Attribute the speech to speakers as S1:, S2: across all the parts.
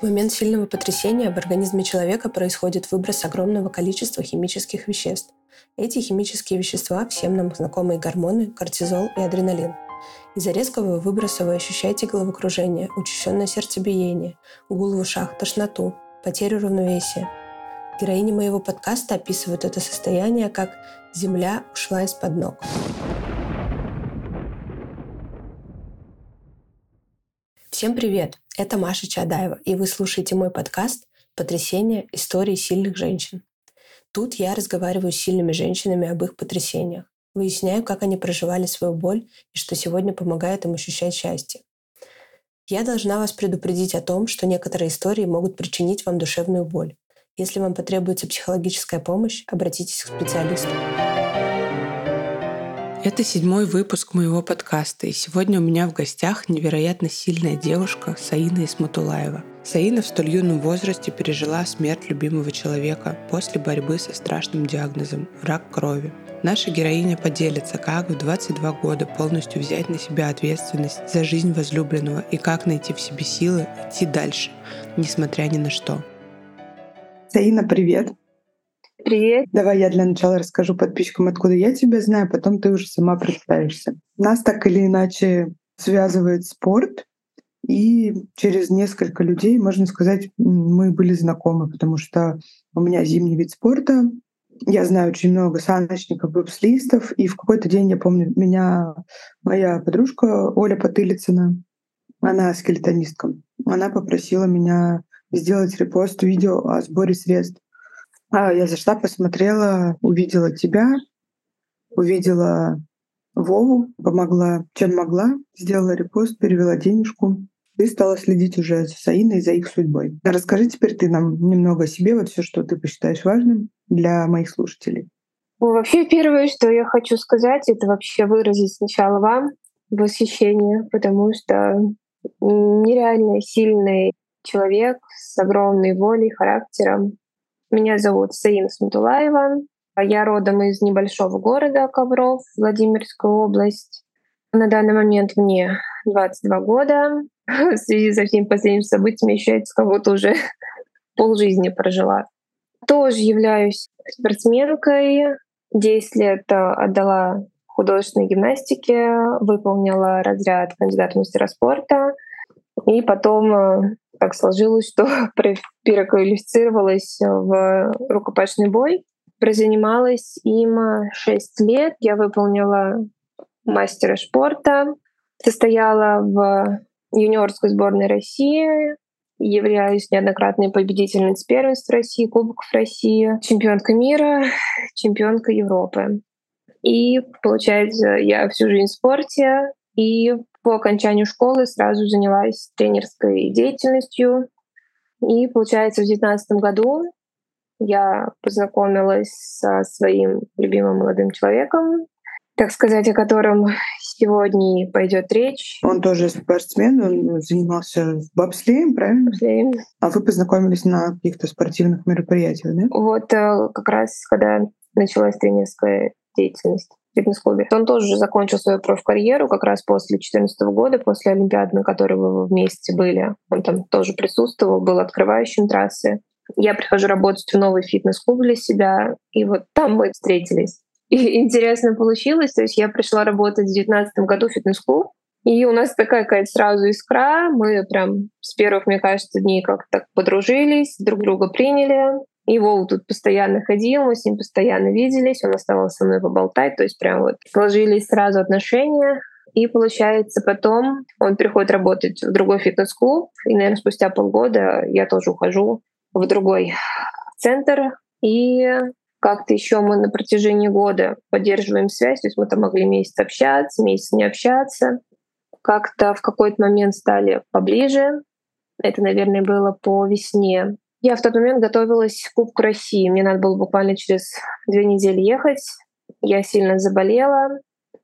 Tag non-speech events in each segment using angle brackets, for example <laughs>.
S1: В момент сильного потрясения в организме человека происходит выброс огромного количества химических веществ. Эти химические вещества всем нам знакомые гормоны, кортизол и адреналин. Из-за резкого выброса вы ощущаете головокружение, учащенное сердцебиение, гул в ушах, тошноту, потерю равновесия. Героини моего подкаста описывают это состояние как «земля ушла из-под ног». Всем привет! Это Маша Чадаева, и вы слушаете мой подкаст «Потрясения. Истории сильных женщин». Тут я разговариваю с сильными женщинами об их потрясениях, выясняю, как они проживали свою боль и что сегодня помогает им ощущать счастье. Я должна вас предупредить о том, что некоторые истории могут причинить вам душевную боль. Если вам потребуется психологическая помощь, обратитесь к специалисту.
S2: Это седьмой выпуск моего подкаста, и сегодня у меня в гостях невероятно сильная девушка Саина Исматулаева. Саина в столь юном возрасте пережила смерть любимого человека после борьбы со страшным диагнозом – рак крови. Наша героиня поделится, как в 22 года полностью взять на себя ответственность за жизнь возлюбленного и как найти в себе силы идти дальше, несмотря ни на что.
S3: Саина, привет!
S4: Привет.
S3: Давай я для начала расскажу подписчикам, откуда я тебя знаю, потом ты уже сама представишься. Нас так или иначе связывает спорт, и через несколько людей, можно сказать, мы были знакомы, потому что у меня зимний вид спорта, я знаю очень много саночников, бобслистов, и в какой-то день, я помню, меня моя подружка Оля Потылицына, она скелетонистка, она попросила меня сделать репост видео о сборе средств а, я зашла, посмотрела, увидела тебя, увидела Вову, помогла, чем могла, сделала репост, перевела денежку и стала следить уже за Саиной, за их судьбой. Расскажи теперь ты нам немного о себе, вот все, что ты посчитаешь важным для моих слушателей.
S4: Ну, вообще, первое, что я хочу сказать, это вообще выразить сначала вам восхищение, потому что нереально сильный человек с огромной волей, характером, меня зовут Саина Сматулаева. Я родом из небольшого города Ковров, Владимирская область. На данный момент мне 22 года. <laughs> В связи со всеми последними событиями ощущается, как будто уже <laughs> полжизни прожила. Тоже являюсь спортсменкой. 10 лет отдала художественной гимнастике, выполнила разряд кандидата мастера спорта. И потом э, так сложилось, что <laughs> переквалифицировалась в рукопашный бой. Прозанималась им 6 лет. Я выполнила мастера спорта, состояла в юниорской сборной России, являюсь неоднократной победительницей первенства России, Кубков России, чемпионка мира, чемпионка Европы. И, получается, я всю жизнь в спорте, и по окончанию школы сразу занялась тренерской деятельностью. И, получается, в 2019 году я познакомилась со своим любимым молодым человеком, так сказать, о котором сегодня пойдет речь.
S3: Он тоже спортсмен, он занимался бобслеем, правильно?
S4: Бобслеем.
S3: А вы познакомились на каких-то спортивных мероприятиях, да?
S4: Вот э, как раз, когда началась тренерская деятельность фитнес-клубе. Он тоже закончил свою профкарьеру как раз после 2014 года, после Олимпиады, на которой вы вместе были. Он там тоже присутствовал, был открывающим трассы. Я прихожу работать в новый фитнес-клуб для себя, и вот там мы встретились. И <laughs> интересно получилось, то есть я пришла работать в 2019 году в фитнес-клуб, и у нас такая какая-то сразу искра. Мы прям с первых, мне кажется, дней как-то так подружились, друг друга приняли. И Вова тут постоянно ходил, мы с ним постоянно виделись, он оставался со мной поболтать, то есть прям вот сложились сразу отношения. И получается, потом он приходит работать в другой фитнес-клуб, и, наверное, спустя полгода я тоже ухожу в другой центр. И как-то еще мы на протяжении года поддерживаем связь, то есть мы там могли месяц общаться, месяц не общаться. Как-то в какой-то момент стали поближе. Это, наверное, было по весне я в тот момент готовилась к Кубку России. Мне надо было буквально через две недели ехать. Я сильно заболела.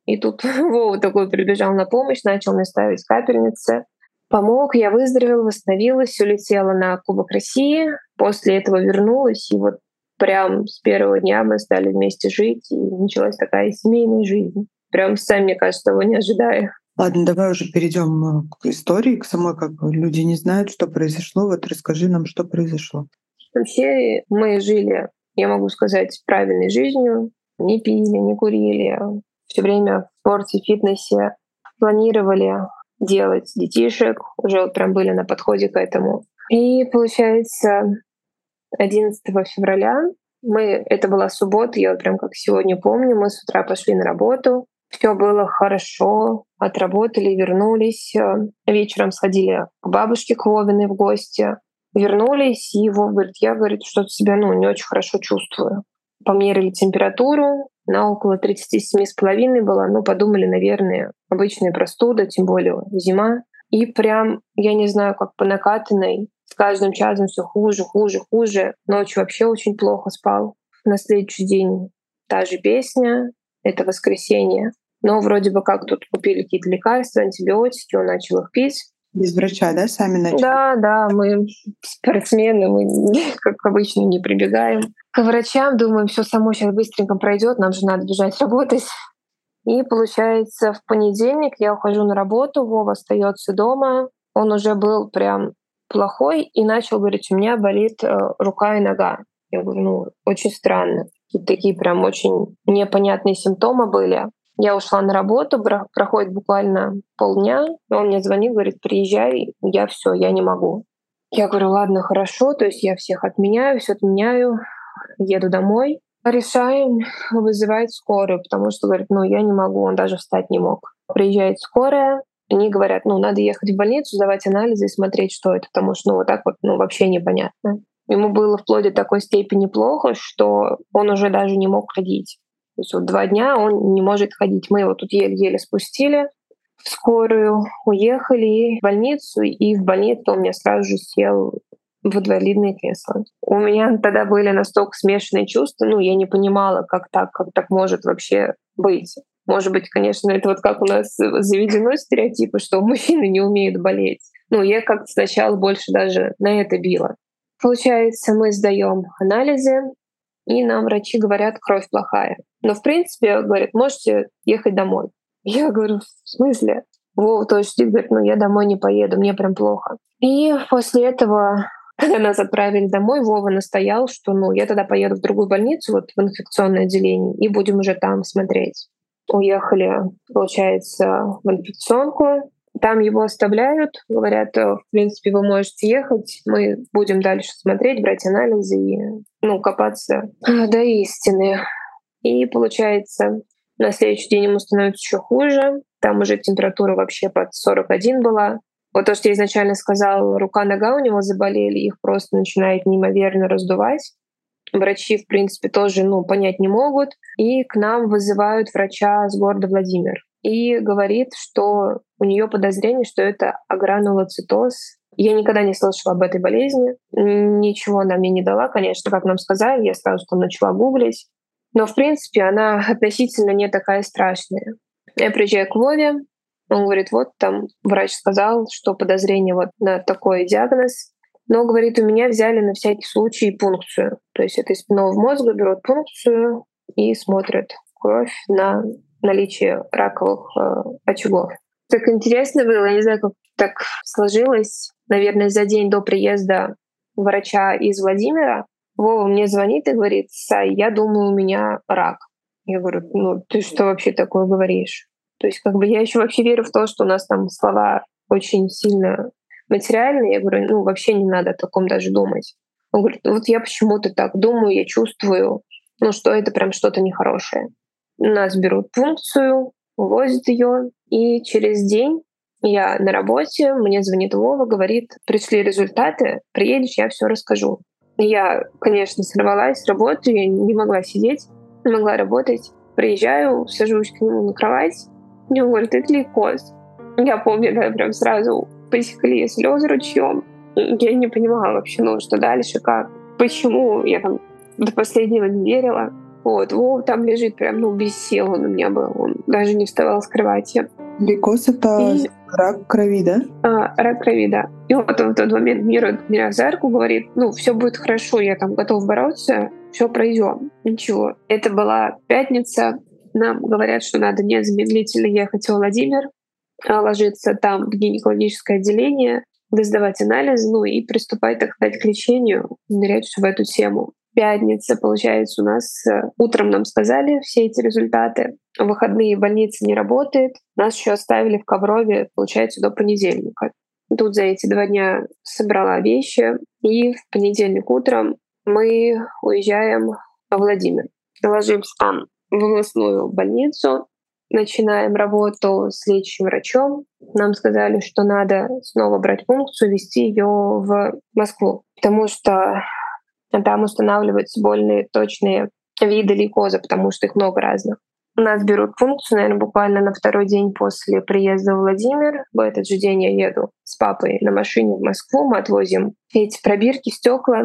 S4: И тут <laughs> Вова такой прибежал на помощь, начал мне ставить капельницы. Помог, я выздоровела, восстановилась, улетела на Кубок России. После этого вернулась, и вот прям с первого дня мы стали вместе жить, и началась такая семейная жизнь. Прям сами, мне кажется, того не ожидая.
S3: Ладно, давай уже перейдем э, к истории, к самой, как люди не знают, что произошло. Вот расскажи нам, что произошло.
S4: Вообще мы жили, я могу сказать, правильной жизнью. Не пили, не курили. Все время в спорте, фитнесе. Планировали делать детишек. Уже вот прям были на подходе к этому. И получается, 11 февраля мы, это была суббота, я вот прям как сегодня помню, мы с утра пошли на работу, все было хорошо, отработали, вернулись. Э, вечером сходили к бабушке к Вовиной в гости. Вернулись, и Вов говорит, я, говорит, что-то себя ну, не очень хорошо чувствую. Померили температуру, на около 37,5 была. Ну, подумали, наверное, обычная простуда, тем более зима. И прям, я не знаю, как по накатанной, с каждым часом все хуже, хуже, хуже. Ночью вообще очень плохо спал. На следующий день та же песня, это воскресенье. Но вроде бы как тут купили какие-то лекарства, антибиотики, он начал их пить.
S3: Без врача, да, сами начали?
S4: Да, да, мы спортсмены, мы, <laughs> как обычно, не прибегаем к врачам, думаем, все само сейчас быстренько пройдет, нам же надо бежать работать. И получается, в понедельник я ухожу на работу, Вова остается дома. Он уже был прям плохой и начал говорить, у меня болит э, рука и нога. Я говорю, ну, очень странно. Такие прям очень непонятные симптомы были. Я ушла на работу, проходит буквально полдня, он мне звонит, говорит, приезжай, я все, я не могу. Я говорю, ладно, хорошо, то есть я всех отменяю, все отменяю, еду домой. Решаем вызывать скорую, потому что, говорит, ну я не могу, он даже встать не мог. Приезжает скорая, они говорят, ну надо ехать в больницу, сдавать анализы и смотреть, что это, потому что ну вот так вот ну вообще непонятно. Ему было вплоть до такой степени плохо, что он уже даже не мог ходить. То есть вот два дня он не может ходить. Мы его тут еле-еле спустили в скорую, уехали в больницу, и в больнице он меня сразу же сел в инвалидное кресло. У меня тогда были настолько смешанные чувства, ну, я не понимала, как так, как так может вообще быть. Может быть, конечно, это вот как у нас заведено стереотипы, что <laughs> мужчины не умеют болеть. Ну, я как-то сначала больше даже на это била. Получается, мы сдаем анализы, и нам врачи говорят, кровь плохая. Но в принципе, говорят, можете ехать домой. <laughs> Я говорю, в смысле? Вова тоже сидит, говорит, ну я домой не поеду, мне прям плохо. И после этого, когда нас отправили домой, Вова настоял, что ну я тогда поеду в другую больницу, вот в инфекционное отделение, и будем уже там смотреть. Уехали, получается, в инфекционку, там его оставляют, говорят, э, в принципе, вы можете ехать, мы будем дальше смотреть, брать анализы и ну, копаться до истины. И получается, на следующий день ему становится еще хуже. Там уже температура вообще под 41 была. Вот то, что я изначально сказала, рука-нога у него заболели, их просто начинает неимоверно раздувать. Врачи, в принципе, тоже ну, понять не могут. И к нам вызывают врача с города Владимир и говорит, что у нее подозрение, что это агранулоцитоз. Я никогда не слышала об этой болезни. Ничего она мне не дала, конечно, как нам сказали. Я сразу там начала гуглить. Но, в принципе, она <laughs> относительно не такая страшная. Я приезжаю к Вове, он говорит, вот там врач сказал, что подозрение вот на такой диагноз. Но, говорит, у меня взяли на всякий случай пункцию. То есть это из спинного мозга берут пункцию и смотрят кровь на наличие раковых э, очагов. Так интересно было, я не знаю, как так сложилось. Наверное, за день до приезда врача из Владимира Вова мне звонит и говорит, Сай, я думаю, у меня рак. Я говорю, ну ты что вообще такое говоришь? То есть как бы я еще вообще верю в то, что у нас там слова очень сильно материальные. Я говорю, ну вообще не надо о таком даже думать. Он говорит, вот я почему-то так думаю, я чувствую, ну что это прям что-то нехорошее. Нас берут пункцию, увозят ее, и через день я на работе, мне звонит Вова, говорит, пришли результаты, приедешь, я все расскажу. Я, конечно, сорвалась с работы, я не могла сидеть, не могла работать. Приезжаю, сажусь к нему на кровать, мне говорит, это лейкоз. Я помню, да, прям сразу посекли слезы ручьем. Я не понимала вообще, ну, что дальше, как, почему. Я там до последнего не верила. Вот, Вов там лежит прям, ну, без сил он у меня был. Он даже не вставал с кровати.
S3: Лейкоз — это и... рак крови, да?
S4: А, рак крови, да. И вот он в тот момент мира меня за руку говорит, ну, все будет хорошо, я там готов бороться, все пройдем. Ничего. Это была пятница. Нам говорят, что надо незамедлительно ехать в Владимир. ложиться там в гинекологическое отделение, сдавать анализ, ну и приступать, так сказать, к лечению, нырять в эту тему. Пятница, получается, у нас э, утром нам сказали все эти результаты. В выходные больница не работает. Нас еще оставили в Коврове, получается, до понедельника. Тут за эти два дня собрала вещи, и в понедельник утром мы уезжаем в Владимир. Ложимся там в областную больницу, начинаем работу с лечащим врачом. Нам сказали, что надо снова брать функцию, вести ее в Москву, потому что там устанавливаются больные точные виды лейкоза, потому что их много разных. У нас берут функцию, наверное, буквально на второй день после приезда в Владимир. В этот же день я еду с папой на машине в Москву. Мы отвозим эти пробирки, стекла,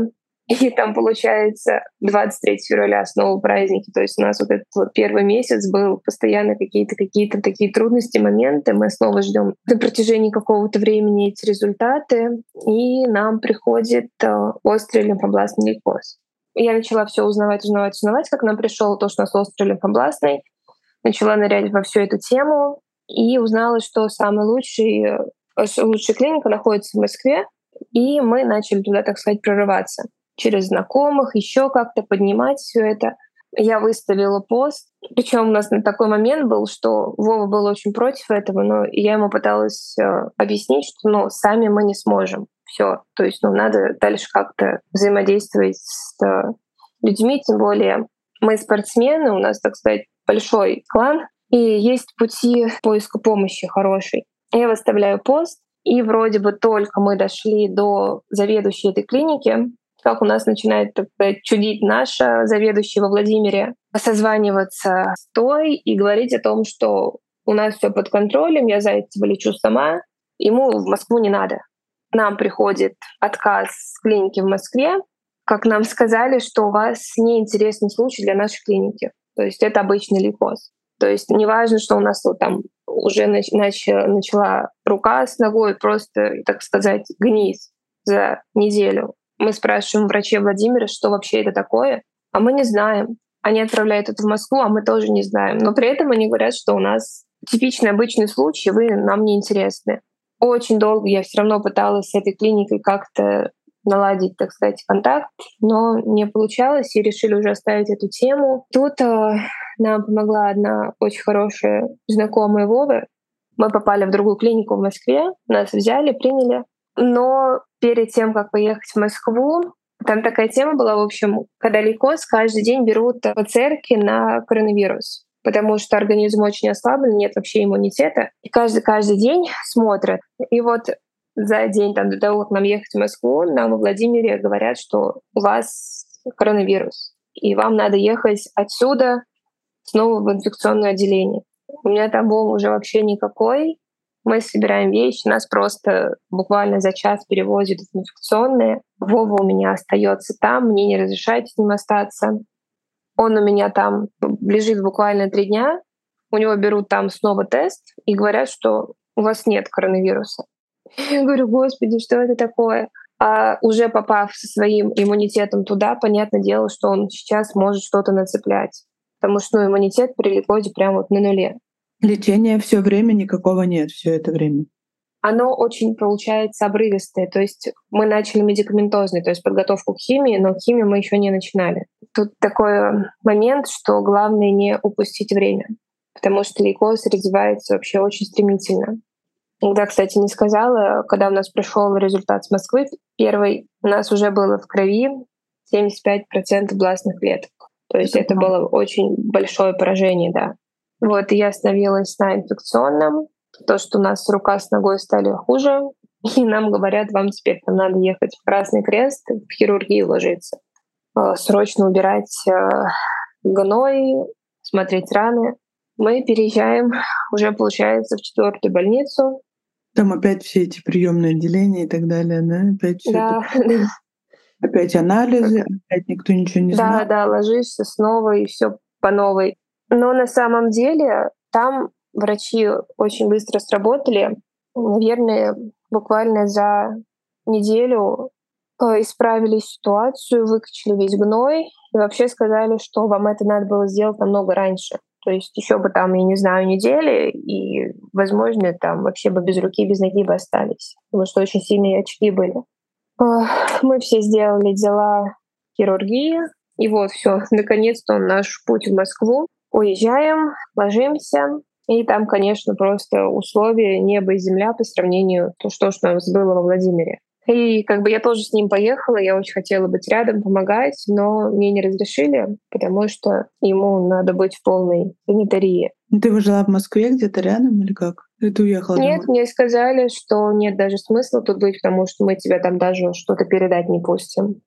S4: и там получается 23 февраля снова праздники. То есть у нас вот этот вот первый месяц был постоянно какие-то какие-то такие трудности, моменты. Мы снова ждем на протяжении какого-то времени эти результаты, и нам приходит э, острый лимфобластный лейкоз. Я начала все узнавать, узнавать, узнавать, как нам пришел то, что у нас острый лимфобластный. Начала нырять во всю эту тему и узнала, что самый лучший, э, лучшая клиника находится в Москве, и мы начали туда, так сказать, прорываться через знакомых, еще как-то поднимать все это. Я выставила пост. Причем у нас на такой момент был, что Вова был очень против этого, но я ему пыталась э, объяснить, что ну, сами мы не сможем. Все. То есть ну, надо дальше как-то взаимодействовать с э, людьми, тем более мы спортсмены, у нас, так сказать, большой клан, и есть пути поиска помощи хорошей. Я выставляю пост, и вроде бы только мы дошли до заведующей этой клиники, как у нас начинает чудить наша заведующая во Владимире, созваниваться с той и говорить о том, что у нас все под контролем, я Зайцева лечу сама, ему в Москву не надо. Нам приходит отказ с клиники в Москве, как нам сказали, что у вас неинтересный случай для нашей клиники. То есть это обычный лейкоз. То есть неважно, что у нас вот там уже нач- нач- начала рука с ногой просто, так сказать, гнить за неделю. Мы спрашиваем врачей Владимира, что вообще это такое, а мы не знаем. Они отправляют это в Москву, а мы тоже не знаем. Но при этом они говорят, что у нас типичный обычный случай, вы нам не интересны. Очень долго я все равно пыталась с этой клиникой как-то наладить, так сказать, контакт, но не получалось, и решили уже оставить эту тему. Тут э, нам помогла одна очень хорошая знакомая Вова. Мы попали в другую клинику в Москве, нас взяли, приняли. Но перед тем, как поехать в Москву, там такая тема была, в общем, когда лейкоз, каждый день берут ПЦРки на коронавирус потому что организм очень ослаблен, нет вообще иммунитета. И каждый, каждый день смотрят. И вот за день там, до того, как нам ехать в Москву, нам в Владимире говорят, что у вас коронавирус, и вам надо ехать отсюда снова в инфекционное отделение. У меня там был уже вообще никакой, мы собираем вещи, нас просто буквально за час перевозят в инфекционные. Вова у меня остается там, мне не разрешают с ним остаться. Он у меня там лежит буквально три дня. У него берут там снова тест и говорят, что у вас нет коронавируса. Я говорю, господи, что это такое? А уже попав со своим иммунитетом туда, понятное дело, что он сейчас может что-то нацеплять. Потому что ну, иммунитет при ликозе прямо вот на нуле.
S3: Лечения все время никакого нет, все это время.
S4: Оно очень получается обрывистое. То есть мы начали медикаментозный, то есть подготовку к химии, но химию мы еще не начинали. Тут такой момент, что главное не упустить время, потому что лейкоз развивается вообще очень стремительно. Да, кстати, не сказала, когда у нас пришел результат с Москвы, первый у нас уже было в крови 75% бластных клеток. То есть это было очень большое поражение, да. Вот, и я остановилась на инфекционном. То, что у нас рука с ногой стали хуже, <laughs> и нам говорят, вам теперь там надо ехать в Красный Крест, в хирургию ложиться. Э, срочно убирать э, гной, смотреть раны. Мы переезжаем <laughs> уже, получается, в четвертую больницу.
S3: Там опять все эти приемные отделения и так далее, да? Опять все
S4: да.
S3: это... <laughs> Опять анализы, опять никто ничего не
S4: да,
S3: знает.
S4: Да, да, ложишься снова и все по новой. Но на самом деле там врачи очень быстро сработали. Наверное, буквально за неделю э, исправили ситуацию, выкачали весь гной и вообще сказали, что вам это надо было сделать намного раньше. То есть еще бы там, я не знаю, недели, и, возможно, там вообще бы без руки, без ноги бы остались. Потому что очень сильные очки были. Мы все сделали дела хирургии. И вот все, наконец-то наш путь в Москву. Уезжаем, ложимся. И там, конечно, просто условия небо и земля по сравнению то, что, что нас было во Владимире. И как бы я тоже с ним поехала, я очень хотела быть рядом, помогать, но мне не разрешили, потому что ему надо быть в полной санитарии.
S3: Ну, ты жила в Москве где-то рядом или как? Или ты уехала
S4: Нет,
S3: домой?
S4: мне сказали, что нет даже смысла тут быть, потому что мы тебя там даже что-то передать не пустим.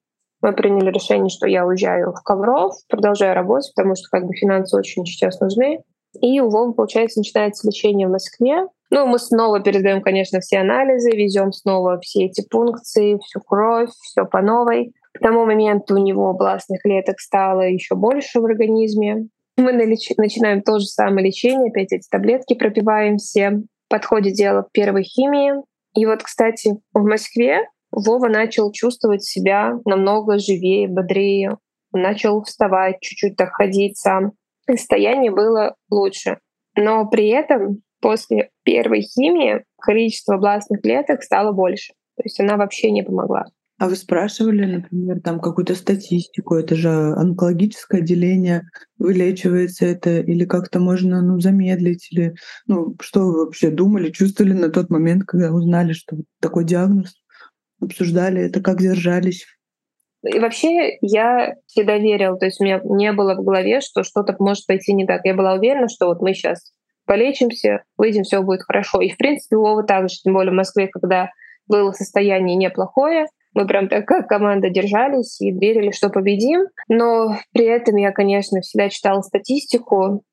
S4: Мы приняли решение, что я уезжаю в Ковров, продолжаю работать, потому что как бы финансы очень сейчас нужны. И у Вовы, получается, начинается лечение в Москве. Ну, мы снова передаем, конечно, все анализы, везем снова все эти пункции, всю кровь, все по новой. К тому моменту у него областных клеток стало еще больше в организме. Мы налеч... начинаем то же самое лечение, опять эти таблетки пропиваем все. Подходит дело первой химии. И вот, кстати, в Москве Вова начал чувствовать себя намного живее, бодрее. Он начал вставать, чуть-чуть так ходить сам. Состояние было лучше. Но при этом после первой химии количество областных клеток стало больше. То есть она вообще не помогла.
S3: А вы спрашивали, например, там какую-то статистику, это же онкологическое отделение, вылечивается это или как-то можно ну, замедлить, или ну, что вы вообще думали, чувствовали на тот момент, когда узнали, что такой диагноз, обсуждали это, как держались?
S4: И вообще я всегда верила, то есть у меня не было в голове, что что-то может пойти не так. Я была уверена, что вот мы сейчас полечимся, выйдем, все будет хорошо. И в принципе у Вовы также, тем более в Москве, когда было состояние неплохое, мы прям так как команда держались и верили, что победим. Но при этом я, конечно, всегда читала статистику.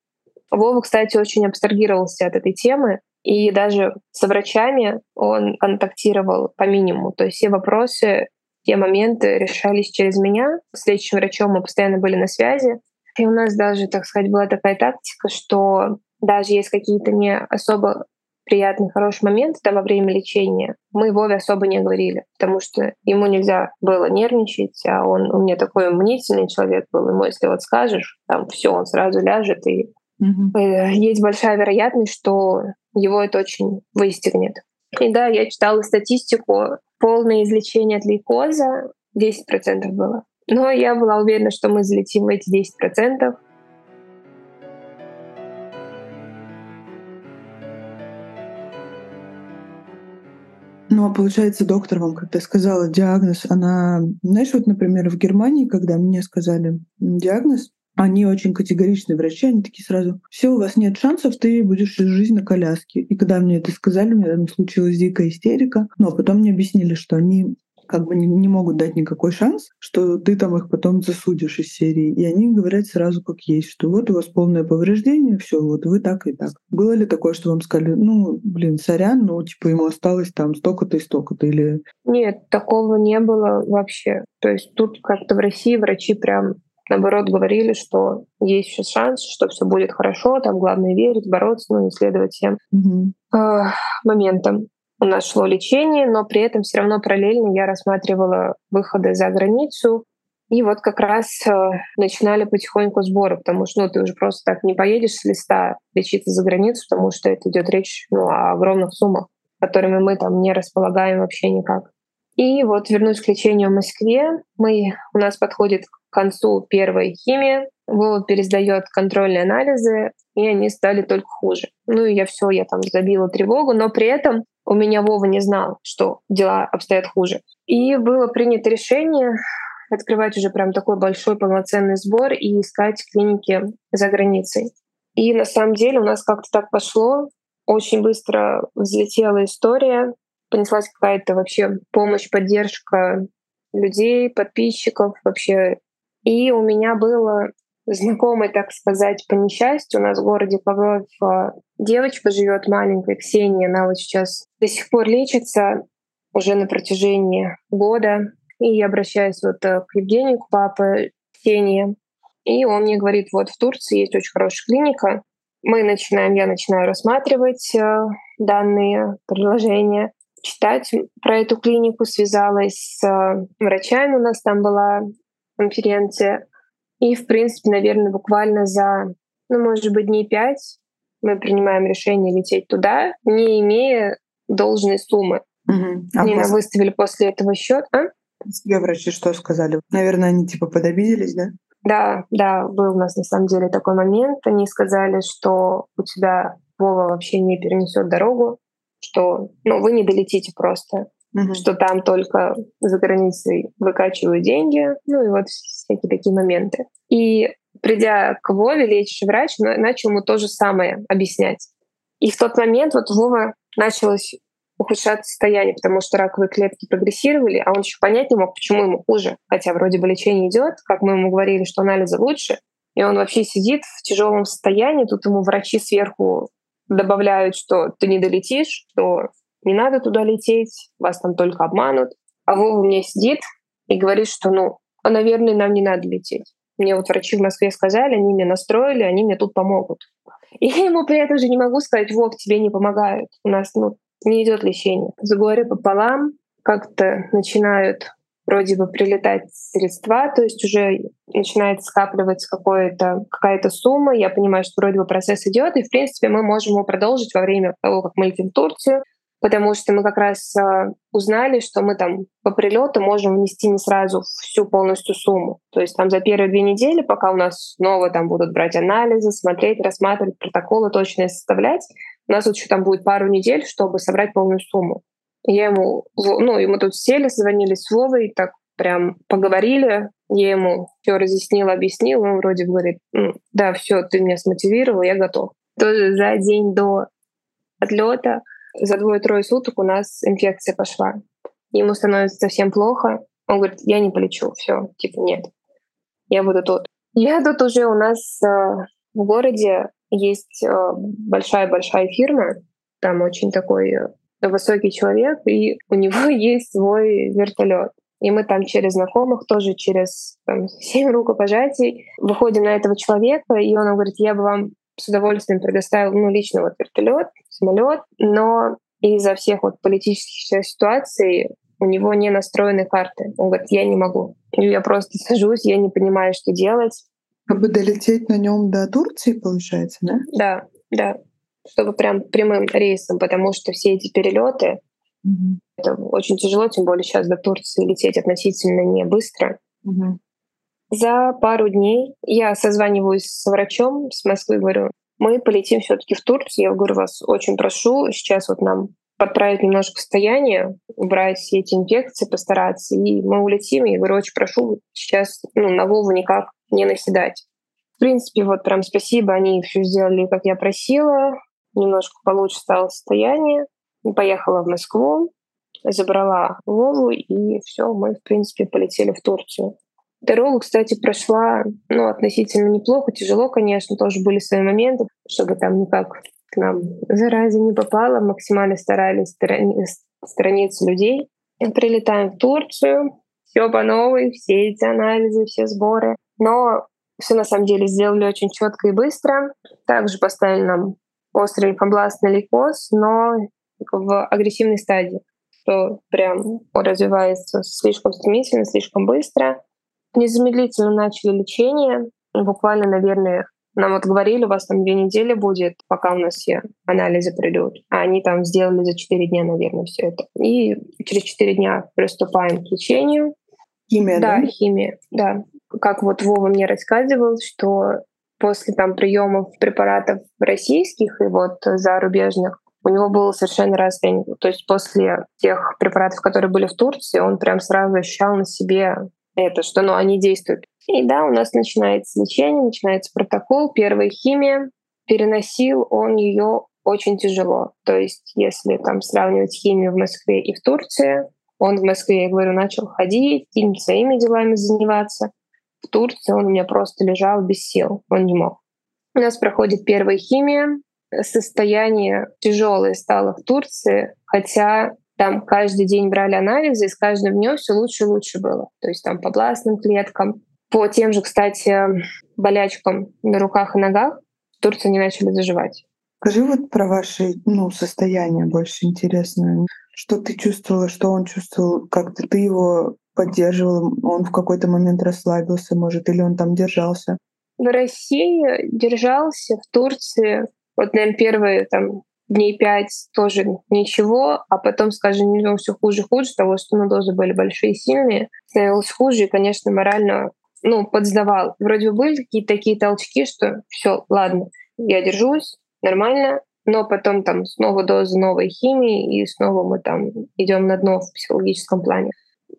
S4: Вова, кстати, очень абстрагировался от этой темы. И даже со врачами он контактировал по минимуму. То есть все вопросы, те моменты решались через меня. С лечащим врачом мы постоянно были на связи. И у нас даже, так сказать, была такая тактика, что даже есть какие-то не особо приятный, хороший момент там во время лечения, мы Вове особо не говорили, потому что ему нельзя было нервничать, а он у меня такой мнительный человек был, ему если вот скажешь, там все, он сразу ляжет, и угу. есть большая вероятность, что его это очень выстегнет. И да, я читала статистику, полное излечение от лейкоза 10% было. Но я была уверена, что мы залетим в эти 10%.
S3: Ну, а получается, доктор вам, когда сказала диагноз, она, знаешь, вот, например, в Германии, когда мне сказали диагноз, они очень категоричные врачи, они такие сразу, все, у вас нет шансов, ты будешь всю жизнь на коляске. И когда мне это сказали, у меня там случилась дикая истерика. Но потом мне объяснили, что они как бы не, не могут дать никакой шанс, что ты там их потом засудишь из серии. И они говорят сразу как есть, что вот у вас полное повреждение, все, вот вы так и так. Было ли такое, что вам сказали, ну, блин, сорян, ну, типа ему осталось там столько-то и столько-то или...
S4: Нет, такого не было вообще. То есть тут как-то в России врачи прям наоборот говорили, что есть еще шанс, что все будет хорошо, там главное верить, бороться, ну, не следовать всем угу. э, моментам у нас шло лечение, но при этом все равно параллельно я рассматривала выходы за границу. И вот как раз э, начинали потихоньку сборы, потому что ну, ты уже просто так не поедешь с листа лечиться за границу, потому что это идет речь ну, о огромных суммах, которыми мы там не располагаем вообще никак. И вот вернусь к лечению в Москве. Мы, у нас подходит концу первой химии. Вова пересдает контрольные анализы, и они стали только хуже. Ну и я все, я там забила тревогу, но при этом у меня Вова не знал, что дела обстоят хуже. И было принято решение открывать уже прям такой большой полноценный сбор и искать клиники за границей. И на самом деле у нас как-то так пошло. Очень быстро взлетела история, понеслась какая-то вообще помощь, поддержка людей, подписчиков вообще. И у меня было знакомый, так сказать, по несчастью. У нас в городе Павлов а, девочка живет маленькая, Ксения. Она вот сейчас до сих пор лечится уже на протяжении года. И я обращаюсь вот э, к Евгению, к папе Ксении. И он мне говорит, вот в Турции есть очень хорошая клиника. Мы начинаем, я начинаю рассматривать э, данные предложения, читать про эту клинику, связалась с э, врачами, у нас там была конференция, и, в принципе, наверное, буквально за ну, может быть, дней пять мы принимаем решение лететь туда, не имея должной суммы.
S3: Угу. А
S4: Мне
S3: вас-
S4: выставили после этого счет. А?
S3: тебе врачи что сказали? Наверное, они типа подобиделись, да?
S4: Да, да, был у нас на самом деле такой момент. Они сказали, что у тебя Вова вообще не перенесет дорогу, что ну, вы не долетите просто,
S3: Мгм.
S4: что там только за границей выкачивают деньги, ну и вот всякие такие моменты. И придя к Вове, лечащий врач на- начал ему то же самое объяснять. И в тот момент вот Вова началось ухудшаться состояние, потому что раковые клетки прогрессировали, а он еще понять не мог, почему ему хуже. Хотя вроде бы лечение идет, как мы ему говорили, что анализы лучше, и он вообще сидит в тяжелом состоянии, тут ему врачи сверху добавляют, что ты не долетишь, что не надо туда лететь, вас там только обманут. А Вова меня сидит и говорит, что, ну, а, наверное, нам не надо лететь. Мне вот врачи в Москве сказали, они меня настроили, они мне тут помогут. И я ему при этом же не могу сказать, Вов, тебе не помогают. У нас ну, не идет лечение. За горе пополам как-то начинают вроде бы прилетать средства, то есть уже начинает скапливаться какое-то, какая-то сумма. Я понимаю, что вроде бы процесс идет, и в принципе мы можем его продолжить во время того, как мы летим в Турцию, потому что мы как раз э, узнали, что мы там по прилету можем внести не сразу всю полностью сумму. То есть там за первые две недели, пока у нас снова там будут брать анализы, смотреть, рассматривать протоколы, точно составлять, у нас еще там будет пару недель, чтобы собрать полную сумму. И Я ему, ну, и мы тут сели, звонили с Вовой, так прям поговорили, я ему все разъяснила, объяснила, он вроде говорит, «М, да, все, ты меня смотивировал, я готов. Тоже за день до отлета, за двое-трое суток у нас инфекция пошла. Ему становится совсем плохо. Он говорит, я не полечу, все, типа нет, я буду тут. Я тут уже у нас э, в городе есть э, большая-большая фирма, там очень такой э, высокий человек, и у него <laughs> есть свой вертолет. И мы там через знакомых, тоже через там, семь рукопожатий, выходим на этого человека, и он говорит, я бы вам с удовольствием предоставил ну, лично вот вертолет, самолет, но из-за всех вот политических ситуаций у него не настроены карты. Он говорит, я не могу. Я просто <laughs> сажусь, я не понимаю, что делать.
S3: Как бы долететь на нем до Турции, получается, да?
S4: Да, да. Чтобы прям прямым рейсом, потому что все эти перелеты,
S3: Мгм.
S4: это очень тяжело, тем более сейчас до Турции лететь относительно не быстро.
S3: Мгм.
S4: За пару дней я созваниваюсь с врачом с Москвы, говорю, мы полетим все таки в Турцию. Я говорю, вас очень прошу, сейчас вот нам подправить немножко состояние, убрать все эти инфекции, постараться, и мы улетим. Я говорю, очень прошу сейчас ну, на Вову никак не наседать. В принципе, вот прям спасибо, они все сделали, как я просила. Немножко получше стало состояние. Поехала в Москву, забрала Вову, и все, мы, в принципе, полетели в Турцию. Дорогу, кстати, прошла ну, относительно неплохо, тяжело, конечно, тоже были свои моменты, чтобы там никак к нам заразе не попало. Максимально старались сторониться людей. И Прилетаем в Турцию, все по новой, все эти анализы, все сборы. Но все на самом деле сделали очень четко и быстро. Также поставили нам острый лимфобластный лейкоз, но в агрессивной стадии, что прям развивается слишком стремительно, слишком быстро. Незамедлительно начали лечение. Буквально, наверное, нам вот говорили, у вас там две недели будет, пока у нас все анализы придут. А они там сделали за четыре дня, наверное, все это. И через четыре дня приступаем к лечению.
S3: Химия,
S4: Да,
S3: да?
S4: химия, да. Как вот Вова мне рассказывал, что после там приемов препаратов российских и вот зарубежных у него был совершенно разный. То есть после тех препаратов, которые были в Турции, он прям сразу ощущал на себе это, что ну, они действуют. И да, у нас начинается лечение, начинается протокол, первая химия. Переносил он ее очень тяжело. То есть если там сравнивать химию в Москве и в Турции, он в Москве, я говорю, начал ходить, какими своими делами заниматься. В Турции он у меня просто лежал без сил, он не мог. У нас проходит первая химия. Состояние тяжелое стало в Турции, хотя там каждый день брали анализы, и с каждым днем все лучше и лучше было. То есть там по бластным клеткам, по тем же, кстати, болячкам на руках и ногах в Турции не начали заживать.
S3: Скажи вот про ваше ну, состояние больше интересно. Что ты чувствовала, что он чувствовал, как-то ты его поддерживал, он в какой-то момент расслабился, может, или он там держался?
S4: в России держался, в Турции, вот, наверное, первые там дней пять тоже ничего, а потом, скажем, не все хуже хуже, того, что ну, дозы были большие и сильные, становилось хуже, и, конечно, морально ну, подсдавал. Вроде бы были какие-то такие толчки, что все, ладно, я держусь, нормально, но потом там снова доза новой химии, и снова мы там идем на дно в психологическом плане.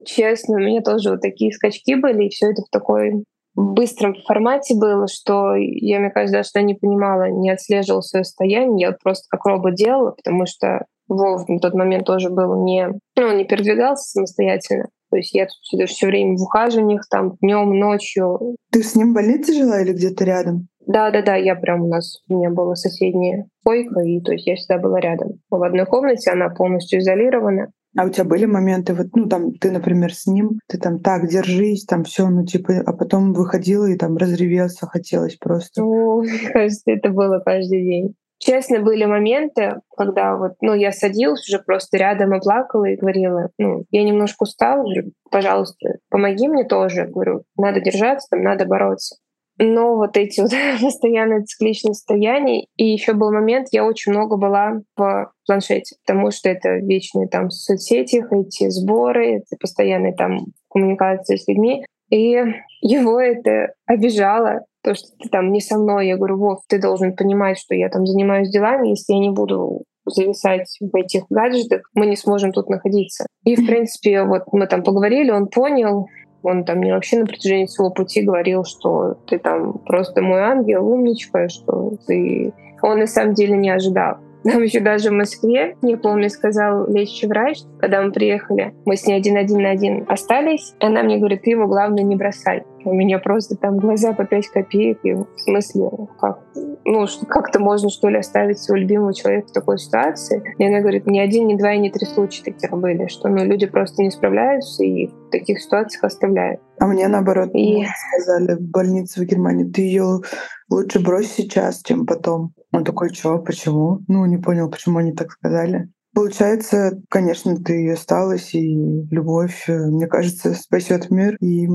S4: Честно, у меня тоже вот такие скачки были, и все это в такой быстром формате было, что я, мне кажется, даже не понимала, не отслеживала свое состояние, я просто как робот делала, потому что Вов на тот момент тоже был не, ну, он не передвигался самостоятельно. То есть я тут все время в ухаживаниях, там днем, ночью.
S3: Ты с ним в больнице жила или где-то рядом?
S4: Да, да, да, я прям у нас у меня была соседняя койка, и то есть я всегда была рядом. В одной комнате она полностью изолирована.
S3: А у тебя были моменты, вот, ну, там, ты, например, с ним, ты там так, держись, там все, ну, типа, а потом выходила и там разревелся, хотелось просто. <laughs>
S4: Ну, кажется, это было каждый день. Честно, были моменты, когда вот, ну, я садилась уже просто рядом и и говорила, ну, я немножко устала, пожалуйста, помоги мне тоже. Говорю, надо держаться, там, надо бороться но вот эти вот <laughs> постоянные цикличные состояния. И еще был момент, я очень много была в планшете, потому что это вечные там соцсети, эти сборы, это постоянные там коммуникации с людьми. И <laughs> его это обижало, то, что ты там не со мной. Я говорю, Вов, ты должен понимать, что я там занимаюсь делами, если я не буду зависать в этих гаджетах, мы не сможем тут находиться. И, в принципе, вот мы там поговорили, он понял, он там мне вообще на протяжении всего пути говорил, что ты там просто мой ангел, умничка, что ты... Он на самом деле не ожидал. <laughs> Нам еще даже в Москве, не помню, сказал лечащий врач, когда мы приехали, мы с ней один-один на один остались, она мне говорит, ты его, главное, не бросай. У меня просто там глаза по 5 копеек, и в смысле, как, ну, как-то можно, что ли, оставить своего любимого человека в такой ситуации. И она говорит, ни один, ни два, ни три случая таких были, что ну, люди просто не справляются и в таких ситуациях оставляют.
S3: А мне наоборот и... сказали в больнице в Германии, ты ее лучше брось сейчас, чем потом. Он такой, что, почему? Ну, не понял, почему они так сказали. Получается, конечно, ты осталась, и любовь, э, мне кажется, спасет мир. И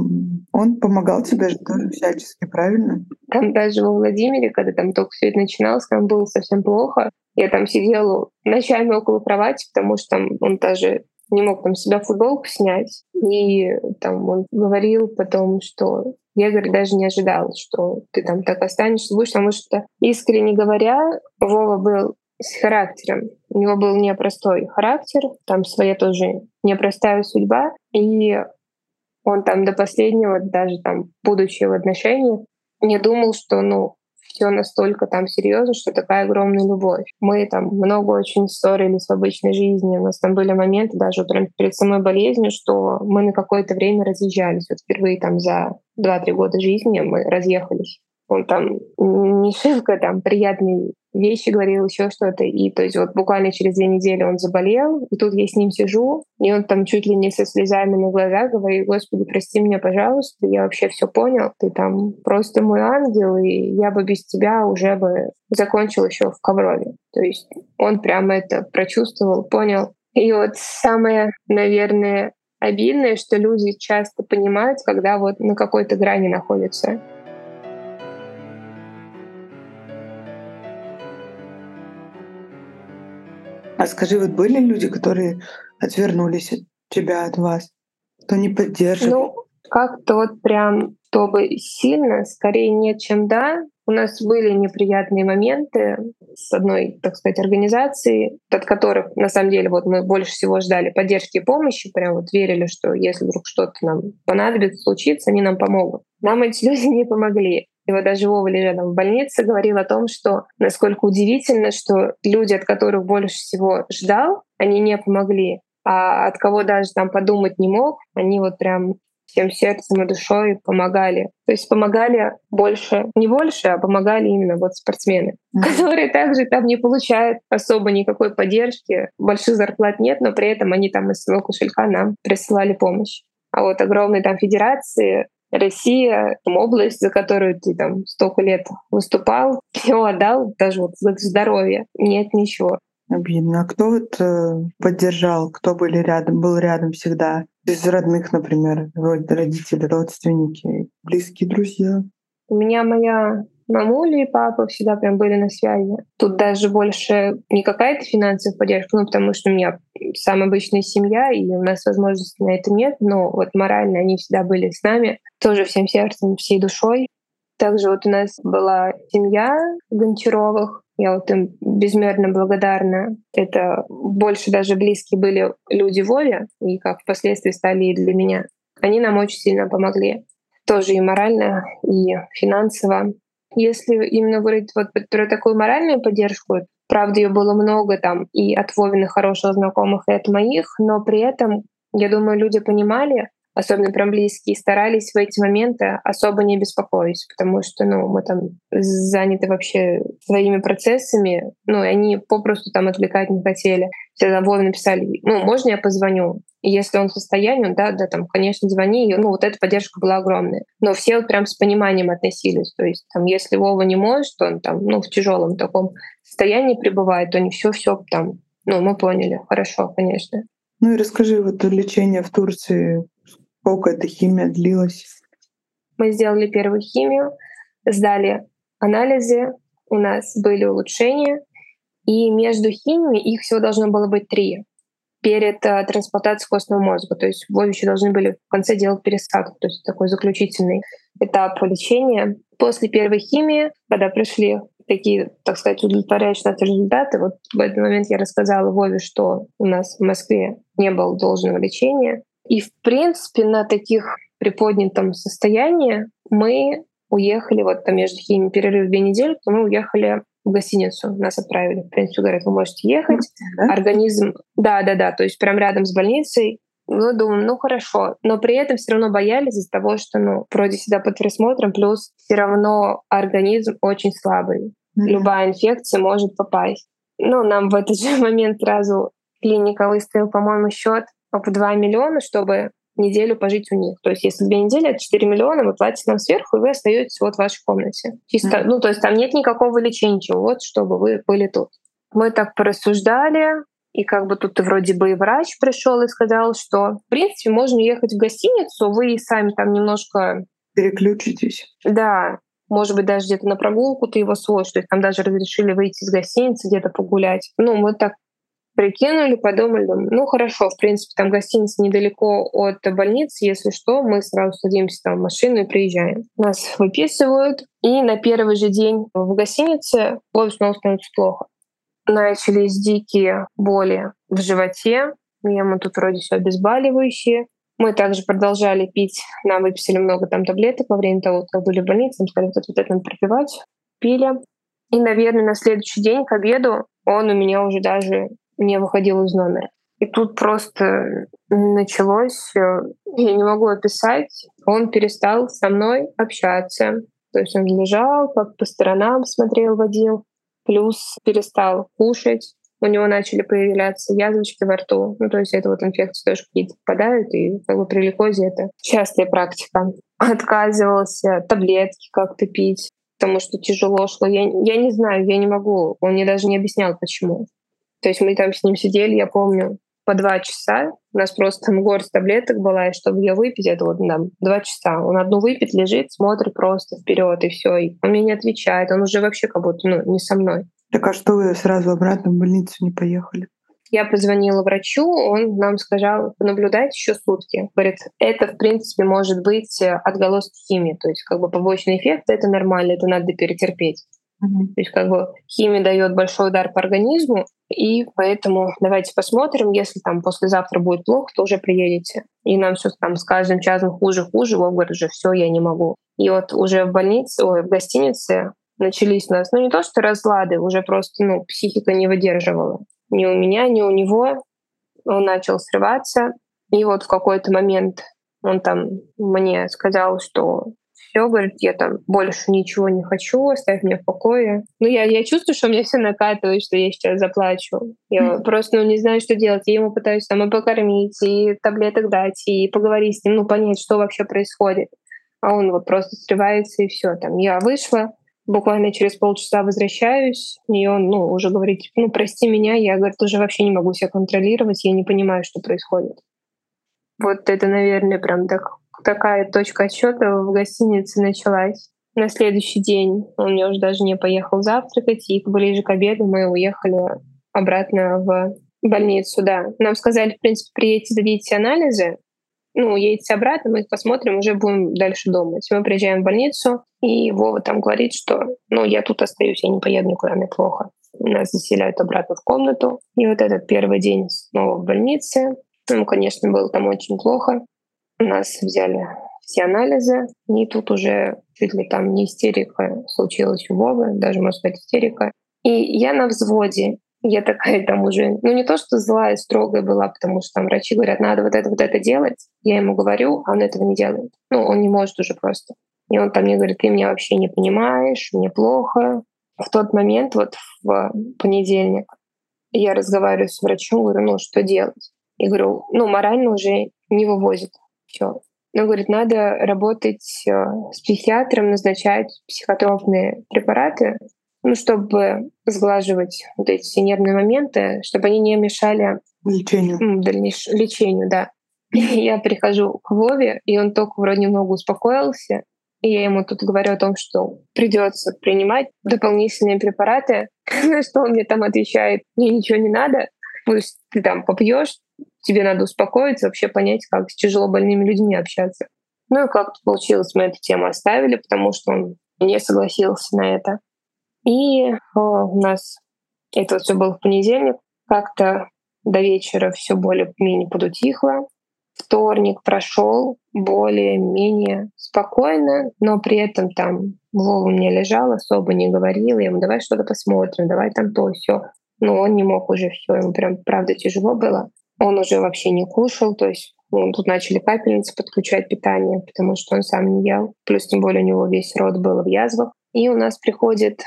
S3: он помогал тебе же тоже всячески, правильно?
S4: Там даже во Владимире, когда там только все это начиналось, там было совсем плохо. Я там сидела ночами около кровати, потому что там он даже не мог там себя футболку снять. И там он говорил потом, что я, говорит, даже не ожидала, что ты там так останешься, будешь, потому что, искренне говоря, Вова был с характером. У него был непростой характер, там своя тоже непростая судьба, и он там до последнего, даже там, будучи в отношениях, не думал, что, ну, все настолько там серьезно, что такая огромная любовь. Мы там много очень ссорились в обычной жизни. У нас там были моменты даже прям перед самой болезнью, что мы на какое-то время разъезжались. Вот впервые там за 2-3 года жизни мы разъехались он там не шибко там приятные вещи говорил, еще что-то. И то есть вот буквально через две недели он заболел, и тут я с ним сижу, и он там чуть ли не со слезами на глазах говорит, Господи, прости меня, пожалуйста, я вообще все понял, ты там просто мой ангел, и я бы без тебя уже бы закончил еще в Коврове. То есть он прямо это прочувствовал, понял. И вот самое, наверное, обидное, что люди часто понимают, когда вот на какой-то грани находятся.
S3: А скажи, вот были люди, которые отвернулись от тебя, от вас, кто не поддерживал?
S4: Ну, как-то вот прям, чтобы сильно, скорее нет, чем да. У нас были неприятные моменты с одной, так сказать, организацией, от которых, на самом деле, вот мы больше всего ждали поддержки и помощи, прям вот верили, что если вдруг что-то нам понадобится, случится, они нам помогут. Нам эти <laughs> люди не помогли. И вот даже Вова рядом в больнице говорил о том, что насколько удивительно, что люди, от которых больше всего ждал, они не помогли. А от кого даже там подумать не мог, они вот прям всем сердцем и душой помогали. То есть помогали больше, не больше, а помогали именно вот спортсмены, mm-hmm. которые также там не получают особо никакой поддержки, больших зарплат нет, но при этом они там из своего кошелька нам присылали помощь. А вот огромные там федерации Россия, там, область, за которую ты там столько лет выступал, <laughs> все отдал, даже вот за здоровье. Нет ничего.
S3: Обидно. А кто вот э, поддержал, кто были рядом, был рядом всегда? Из родных, например, родители, родственники, близкие друзья?
S4: У меня моя мамуля и папа всегда прям были на связи. Тут даже больше не какая-то финансовая поддержка, ну, потому что у меня самая обычная семья, и у нас возможности на это нет, но вот морально они всегда были с нами, тоже всем сердцем, всей душой. Также вот у нас была семья Гончаровых, я вот им безмерно благодарна. Это больше даже близкие были люди воли, и как впоследствии стали и для меня. Они нам очень сильно помогли. Тоже и морально, и финансово. Если именно говорить вот про такую моральную поддержку, правда, ее было много там и от Вовиных хороших знакомых, и от моих, но при этом, я думаю, люди понимали, особенно прям близкие, старались в эти моменты особо не беспокоить, потому что, ну, мы там заняты вообще своими процессами, ну, и они попросту там отвлекать не хотели. Всегда Вове написали, ну, можно я позвоню? Если он в состоянии, да, да, там, конечно, звони. И, ну, вот эта поддержка была огромная. Но все вот прям с пониманием относились. То есть, там, если Вова не может, он там, ну, в тяжелом таком состоянии пребывает, то не все, все там, ну, мы поняли, хорошо, конечно.
S3: Ну и расскажи, вот лечение в Турции Сколько эта химия длилась?
S4: Мы сделали первую химию, сдали анализы, у нас были улучшения, и между химией их всего должно было быть три перед э, трансплантацией костного мозга. То есть в еще должны были в конце делать пересадку, то есть такой заключительный этап лечения. После первой химии, когда пришли такие, так сказать, удовлетворяющие нас результаты, вот в этот момент я рассказала Вове, что у нас в Москве не было должного лечения. И, в принципе, на таких приподнятом состоянии мы уехали, вот там между химией перерыв две недели, то мы уехали в гостиницу, нас отправили. В принципе, говорят, вы можете ехать. Да? Организм, да-да-да, то есть прям рядом с больницей. Ну, думаем, ну хорошо. Но при этом все равно боялись из-за того, что, ну, вроде всегда под присмотром, плюс все равно организм очень слабый. Mm-hmm. Любая инфекция может попасть. Ну, нам в этот же <laughs> момент сразу клиника выставила, по-моему, счет в 2 миллиона, чтобы неделю пожить у них. То есть если две недели, это 4 миллиона, вы платите нам сверху, и вы остаетесь вот в вашей комнате. Чисто, mm-hmm. ну, то есть там нет никакого лечения, вот чтобы вы были тут. Мы так порассуждали, и как бы тут вроде бы и врач пришел и сказал, что в принципе можно ехать в гостиницу, вы сами там немножко
S3: переключитесь.
S4: Да, может быть, даже где-то на прогулку ты его сводишь. То есть там даже разрешили выйти из гостиницы, где-то погулять. Ну, мы так прикинули, подумали, ну хорошо, в принципе, там гостиница недалеко от больницы, если что, мы сразу садимся там в машину и приезжаем. Нас выписывают, и на первый же день в гостинице Вове снова становится плохо. Начались дикие боли в животе, ему тут вроде все обезболивающие. Мы также продолжали пить, нам выписали много там таблеток во время того, как были в больнице, нам сказали, вот это надо пропивать, пили. И, наверное, на следующий день к обеду он у меня уже даже не выходил из номера. И тут просто началось, э, я не могу описать, он перестал со мной общаться. То есть он лежал, как по сторонам смотрел, водил, плюс перестал кушать, у него начали появляться язвочки во рту. Ну, то есть это вот инфекции тоже какие-то попадают, и как бы при глюкозе это частая практика. Отказывался таблетки как-то пить, потому что тяжело шло. Я, я не знаю, я не могу. Он мне даже не объяснял, почему. То есть мы там с ним сидели, я помню, по два часа. У нас просто там горсть таблеток была, и чтобы ее выпить, это вот там два часа. Он одну выпит, лежит, смотрит просто вперед и все. И он мне не отвечает. Он уже вообще как будто ну, не со мной.
S3: Так а что вы сразу обратно в больницу не поехали?
S4: Я позвонила врачу, он нам сказал понаблюдать еще сутки. Говорит, это, в принципе, может быть отголоски химии. То есть как бы побочный эффект — это нормально, это надо перетерпеть. Mm-hmm. То есть как бы химия дает большой удар по организму, и поэтому давайте посмотрим, если там послезавтра будет плохо, то уже приедете. И нам все там с каждым часом хуже, хуже. Вов говорит, уже все, я не могу. И вот уже в больнице, ой, в гостинице начались у нас, ну не то что разлады, уже просто, ну, психика не выдерживала. Ни у меня, ни у него. Он начал срываться. И вот в какой-то момент он там мне сказал, что все, говорит, я там больше ничего не хочу, оставь меня в покое. Ну, я, я чувствую, что мне все накатывает, что я сейчас заплачу. Я mm. просто, ну, не знаю, что делать. Я ему пытаюсь там и покормить, и таблеток дать, и поговорить с ним, ну, понять, что вообще происходит. А он вот просто срывается, и все. Там я вышла, буквально через полчаса возвращаюсь, и он, ну, уже говорит, ну, прости меня, я, говорит, уже вообще не могу себя контролировать, я не понимаю, что происходит. Вот это, наверное, прям так такая точка отсчета в гостинице началась. На следующий день он мне уже даже не поехал завтракать, и ближе к обеду мы уехали обратно в больницу, да. Нам сказали, в принципе, приедете, сдадите анализы, ну, едете обратно, мы их посмотрим, уже будем дальше думать. Мы приезжаем в больницу, и Вова там говорит, что, ну, я тут остаюсь, я не поеду никуда, мне плохо. Нас заселяют обратно в комнату. И вот этот первый день снова в больнице. Ну, конечно, было там очень плохо. Нас взяли все анализы, и тут уже чуть ли там не истерика случилась у Вовы, даже, можно сказать, истерика. И я на взводе, я такая там уже, ну не то, что злая, строгая была, потому что там врачи говорят, надо вот это, вот это делать. Я ему говорю, а он этого не делает. Ну, он не может уже просто. И он там мне говорит, ты меня вообще не понимаешь, мне плохо. В тот момент, вот в понедельник, я разговариваю с врачом, говорю, ну что делать? И говорю, ну морально уже не вывозит. Все. Ну, говорит, надо работать э, с психиатром, назначать психотропные препараты, ну, чтобы сглаживать вот эти все нервные моменты, чтобы они не мешали
S3: лечению.
S4: Дальнейш... лечению, да. <clears throat> Я прихожу к Вове, и он только вроде немного успокоился, и я ему тут говорю о том, что придется принимать дополнительные препараты, на <laughs> что он мне там отвечает, мне ничего не надо, пусть ты там попьешь, тебе надо успокоиться, вообще понять, как с тяжело больными людьми общаться. Ну и как-то получилось, мы эту тему оставили, потому что он не согласился на это. И о, у нас это все было в понедельник. Как-то до вечера все более-менее подутихло. Вторник прошел более-менее спокойно, но при этом там Вова у меня лежал, особо не говорил. Я ему давай что-то посмотрим, давай там то, все. Но он не мог уже все, ему прям правда тяжело было. Он уже вообще не кушал, то есть ну, тут начали капельницы подключать питание, потому что он сам не ел. Плюс тем более у него весь рот был в язвах. И у нас приходит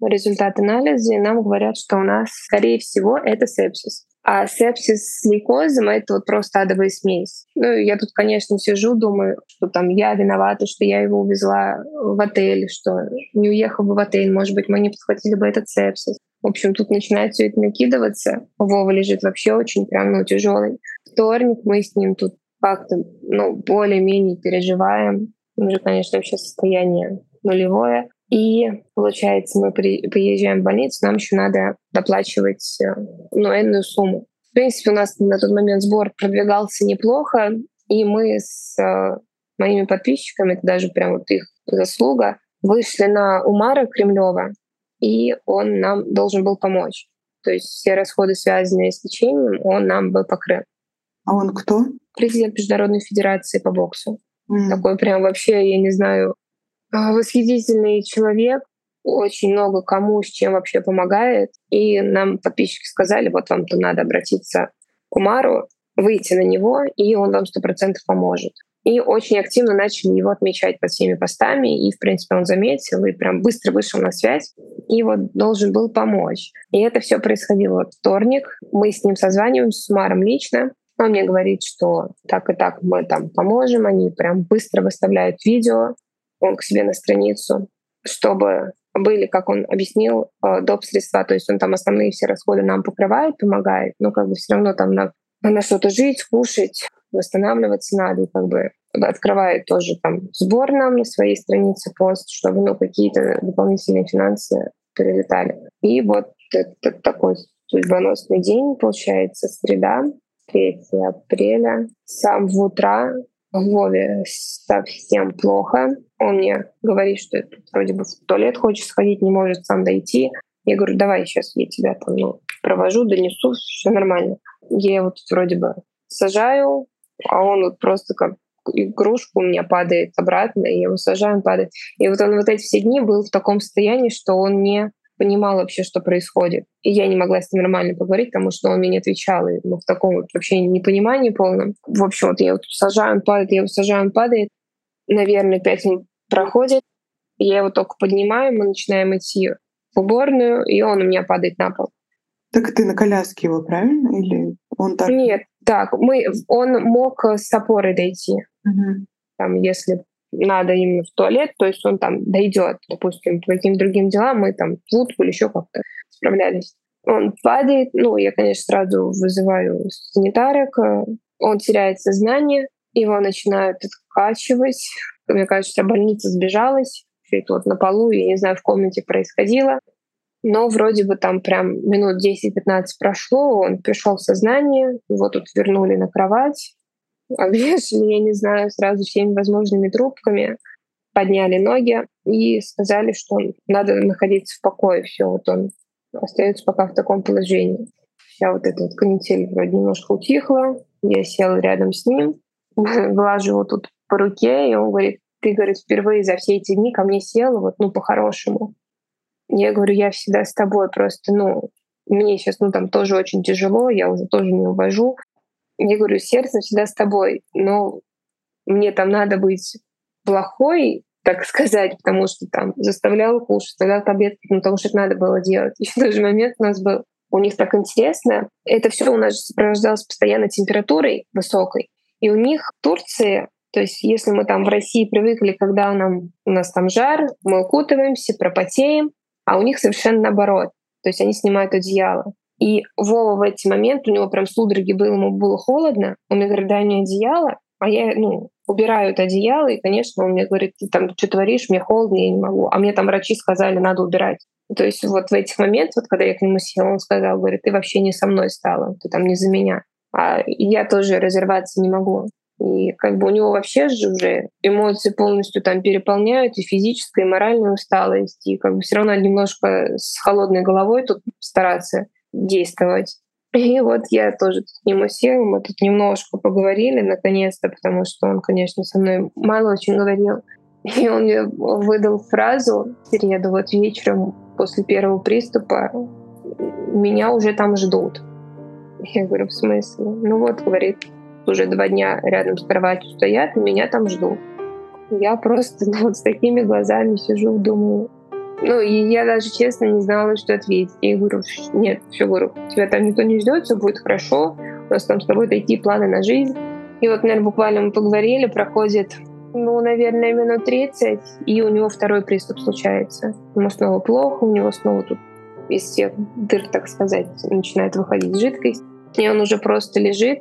S4: результат анализа, и нам говорят, что у нас, скорее всего, это сепсис. А сепсис с лейкозом — это вот просто адовая смесь. Ну, я тут, конечно, сижу, думаю, что там я виновата, что я его увезла в отель, что не уехал бы в отель, может быть, мы не подхватили бы этот сепсис. В общем, тут начинает все это накидываться. Вова лежит вообще очень прям, ну, тяжелый. Вторник мы с ним тут как-то, ну, более-менее переживаем. Уже, конечно, вообще состояние нулевое. И, получается, мы при, приезжаем в больницу, нам еще надо доплачивать э, ну, энную сумму. В принципе, у нас на тот момент сбор продвигался неплохо, и мы с э, моими подписчиками, это даже прям вот их заслуга, вышли на Умара Кремлева, и он нам должен был помочь. То есть все расходы, связанные с лечением, он нам был покрыт.
S3: А он кто?
S4: Президент Международной Федерации по боксу. Mm. Такой прям вообще, я не знаю, а, восхитительный человек, очень много кому с чем вообще помогает. И нам подписчики сказали, вот вам-то надо обратиться к Умару, выйти на него, и он вам сто процентов поможет. И очень активно начали его отмечать под всеми постами, и, в принципе, он заметил, и прям быстро вышел на связь, и вот должен был помочь. И это все происходило в вторник. Мы с ним созваниваемся, с Умаром лично, он мне говорит, что так и так мы там поможем, они прям быстро выставляют видео, он к себе на страницу, чтобы были, как он объяснил, э, доп. средства, то есть он там основные все расходы нам покрывает, помогает, но как бы все равно там на, на что-то жить, кушать, восстанавливаться надо, и как бы открывает тоже там сбор нам на своей странице пост, чтобы ну, какие-то дополнительные финансы прилетали. И вот это такой судьбоносный день, получается, среда, 3 апреля. Сам в утро Вове совсем плохо. Он мне говорит, что вроде бы в туалет хочет сходить, не может сам дойти. Я говорю, давай сейчас я тебя там ну, провожу, донесу, все нормально. Я его тут вроде бы сажаю, а он вот просто как игрушку у меня падает обратно, и я его сажаю, он падает. И вот он вот эти все дни был в таком состоянии, что он не понимал вообще, что происходит. И я не могла с ним нормально поговорить, потому что он мне не отвечал. И мы в таком вот вообще непонимании полном. В общем, вот я его сажаю, он падает, я его сажаю, он падает. Наверное, пять минут проходит. Я его только поднимаю, мы начинаем идти в уборную, и он у меня падает на пол.
S3: Так ты на коляске его, правильно? Или он так?
S4: Нет, так, мы, он мог с опорой дойти. Угу. Там, если надо именно в туалет, то есть он там дойдет, допустим, по каким-то другим делам, мы там в утку или еще как-то справлялись. Он падает, ну, я, конечно, сразу вызываю санитарок, он теряет сознание, его начинают откачивать. Мне кажется, больница сбежалась, все это вот на полу, я не знаю, в комнате происходило. Но вроде бы там прям минут 10-15 прошло, он пришел в сознание, его тут вернули на кровать, обвешали, я не знаю, сразу всеми возможными трубками, подняли ноги и сказали, что надо находиться в покое. Все, вот он остается пока в таком положении. Вся вот эта вот канитель вроде немножко утихла. Я села рядом с ним, <laughs> глажу его тут по руке, и он говорит, ты, говорит, впервые за все эти дни ко мне села, вот, ну, по-хорошему. Я говорю, я всегда с тобой, просто, ну, мне сейчас, ну, там тоже очень тяжело, я уже тоже не увожу. Я говорю, сердце всегда с тобой, но мне там надо быть плохой, так сказать, потому что там заставлял кушать, тогда таблетки, ну, потому что это надо было делать. В тот же момент у нас был у них так интересно. Это все у нас сопровождалось постоянно температурой высокой. И у них в Турции, то есть если мы там в России привыкли, когда нам, у нас там жар, мы укутываемся, пропотеем, а у них совершенно наоборот. То есть они снимают одеяло. И Вова в эти моменты, у него прям судороги было, ему было холодно. Он мне говорит, дай мне одеяло. А я, ну, убираю это одеяло, и, конечно, он мне говорит, ты там что творишь, мне холодно, я не могу. А мне там врачи сказали, надо убирать. То есть вот в этих моментах, вот когда я к нему села, он сказал, говорит, ты вообще не со мной стала, ты там не за меня. А я тоже разорваться не могу. И как бы у него вообще же уже эмоции полностью там переполняют, и физическая, и моральная усталость, и как бы все равно немножко с холодной головой тут стараться действовать. И вот я тоже к нему села, мы тут немножко поговорили наконец-то, потому что он, конечно, со мной мало очень говорил. И он мне выдал фразу в среду, вот вечером после первого приступа, меня уже там ждут. Я говорю, в смысле? Ну вот, говорит, уже два дня рядом с кроватью стоят, меня там ждут. Я просто <laughs> ну, вот с такими глазами сижу, думаю, ну, и я даже честно не знала, что ответить. Я говорю, нет, все, говорю, тебя там никто не ждет, все будет хорошо, у нас там с тобой такие планы на жизнь. И вот, наверное, буквально мы поговорили, проходит, ну, наверное, минут 30, и у него второй приступ случается. Ему снова плохо, у него снова тут из всех дыр, так сказать, начинает выходить жидкость. И он уже просто лежит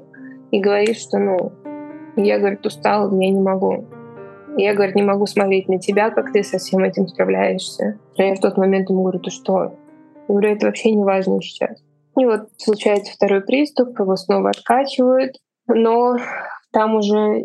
S4: и говорит, что, ну, я, говорит, устал, я не могу. Я, говорит, не могу смотреть на тебя, как ты со всем этим справляешься. Но я в тот момент ему говорю, ты что? Я говорю, это вообще не важно сейчас. И вот случается второй приступ, его снова откачивают, но там уже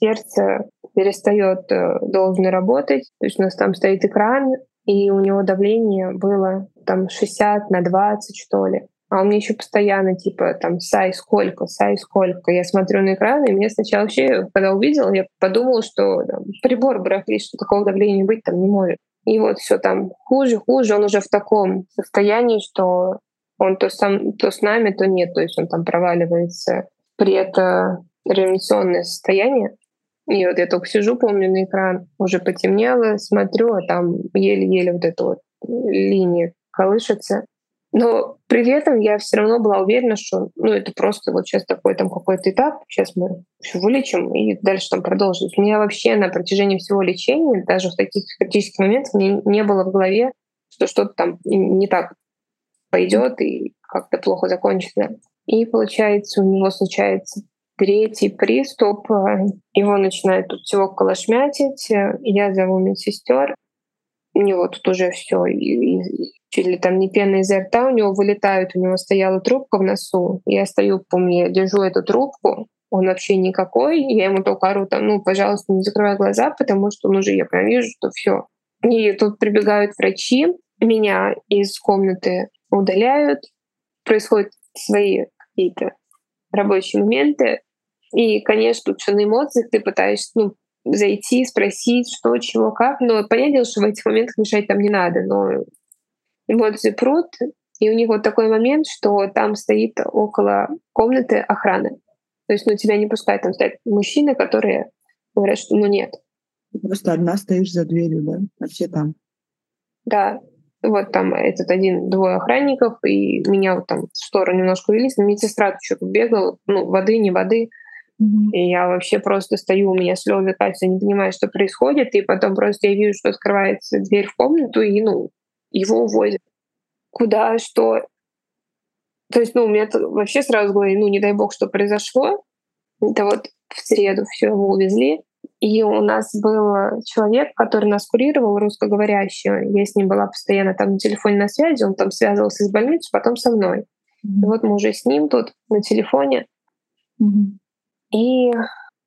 S4: сердце перестает э, должно работать. То есть у нас там стоит экран, и у него давление было там 60 на 20, что ли. А он мне еще постоянно типа там «Сай, сколько? Сай, сколько?» Я смотрю на экран, и мне сначала вообще, когда увидела, я подумала, что там, прибор барахлит, что такого давления быть там не может. И вот все там хуже, хуже. Он уже в таком состоянии, что он то, сам, то с нами, то нет. То есть он там проваливается при это реанимационное состояние. И вот я только сижу, помню, на экран, уже потемнело, смотрю, а там еле-еле вот эта вот линия колышется. Но при этом я все равно была уверена, что ну, это просто вот сейчас такой там какой-то этап, сейчас мы еще вылечим и дальше там продолжим. У меня вообще на протяжении всего лечения, даже в таких критических моментах, мне не было в голове, что что-то там не так пойдет и как-то плохо закончится. И получается, у него случается третий приступ, его начинает тут всего колошмятить, я зову медсестер, у него тут уже все, чуть ли там не пена изо рта у него вылетает, у него стояла трубка в носу. Я стою, помню, я держу эту трубку, он вообще никакой, я ему только ору там, ну, пожалуйста, не закрывай глаза, потому что он уже, я прям вижу, что все. И тут прибегают врачи, меня из комнаты удаляют, происходят свои какие-то рабочие моменты. И, конечно, тут все на эмоциях, ты пытаешься ну, зайти, спросить, что, чего, как. Но понятно, что в этих моментах мешать там не надо. Но эмоции прут, и у них вот такой момент, что там стоит около комнаты охраны. То есть, ну, тебя не пускают, там стоят мужчины, которые говорят, что ну нет.
S3: Просто одна стоишь за дверью, да? А все там.
S4: Да. Вот там этот один, двое охранников, и меня вот там в сторону немножко увели, медсестра что-то бегала, ну, воды, не воды. И я вообще просто стою, у меня слезы катятся, не понимаю, что происходит. И потом просто я вижу, что открывается дверь в комнату, и, ну, его увозят. Куда, что. То есть, ну, у меня вообще сразу говорили, ну, не дай бог, что произошло. Это вот в среду все его увезли. И у нас был человек, который нас курировал, русскоговорящий. Я с ним была постоянно там на телефоне на связи, он там связывался с больницей, потом со мной. Mm-hmm. И вот мы уже с ним тут на телефоне. Mm-hmm. И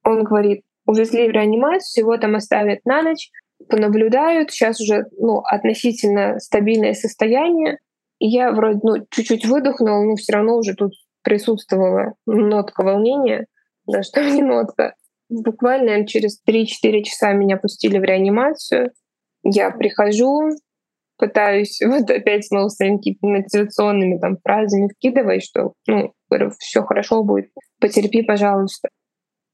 S4: он говорит, увезли в реанимацию, его там оставят на ночь, понаблюдают. Сейчас уже ну, относительно стабильное состояние. И я вроде ну, чуть-чуть выдохнула, но все равно уже тут присутствовала нотка волнения, даже там не нотка. Буквально через 3-4 часа меня пустили в реанимацию. Я прихожу, пытаюсь <laughs> вот опять снова своими какими-то мотивационными там фразами вкидывать, что ну, все хорошо будет, потерпи, пожалуйста.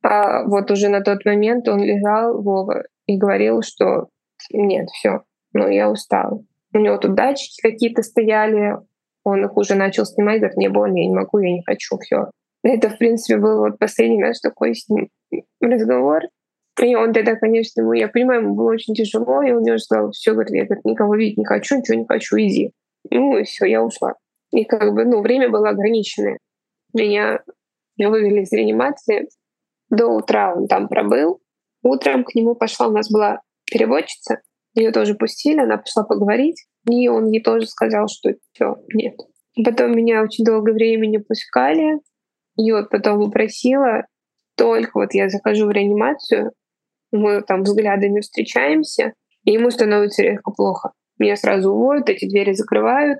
S4: А вот уже на тот момент он лежал, Вова, и говорил, что нет, все, ну я устал. У него тут датчики какие-то стояли, он их уже начал снимать, говорит, мне больно, я не могу, я не хочу, все. Это, в принципе, был вот последний наш такой с ним разговор. И он тогда, конечно, ему, я понимаю, ему было очень тяжело, и он мне сказал, все, говорит, я говорит, никого видеть не хочу, ничего не хочу, иди. Ну и все, я ушла. И как бы, ну, время было ограниченное. Меня вывели из реанимации. До утра он там пробыл. Утром к нему пошла, у нас была переводчица, ее тоже пустили, она пошла поговорить, и он ей тоже сказал, что все, нет. Потом меня очень долгое время не пускали, и вот потом попросила, только вот я захожу в реанимацию, мы там взглядами встречаемся, и ему становится резко плохо. Меня сразу уводят, эти двери закрывают.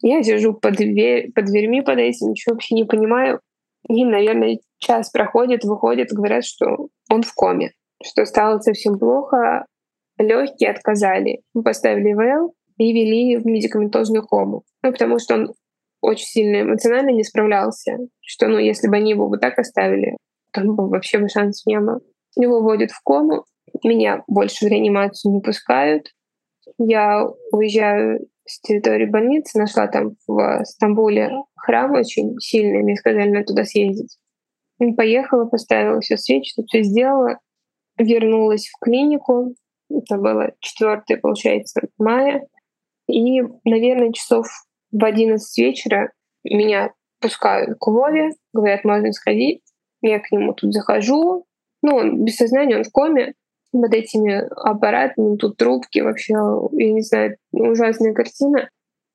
S4: Я сижу под, дверь, под дверьми под этим, ничего вообще не понимаю. И, наверное, час проходит, выходит, говорят, что он в коме, что стало совсем плохо, легкие отказали. Поставили ВЛ и вели в медикаментозную кому. Ну, потому что он очень сильно эмоционально не справлялся, что, ну, если бы они его вот так оставили, там бы вообще бы шансов не было. Его вводят в кому, меня больше в реанимацию не пускают. Я уезжаю с территории больницы, нашла там в Стамбуле храм очень сильный, мне сказали, надо туда съездить. Поехала, поставила все свечи, все сделала, вернулась в клинику, это было 4, получается, мая, и, наверное, часов в 11 вечера меня пускают к Вове, говорят, можно сходить. Я к нему тут захожу, ну, он без сознания, он в коме, под этими аппаратами, тут трубки, вообще, я не знаю, ужасная картина.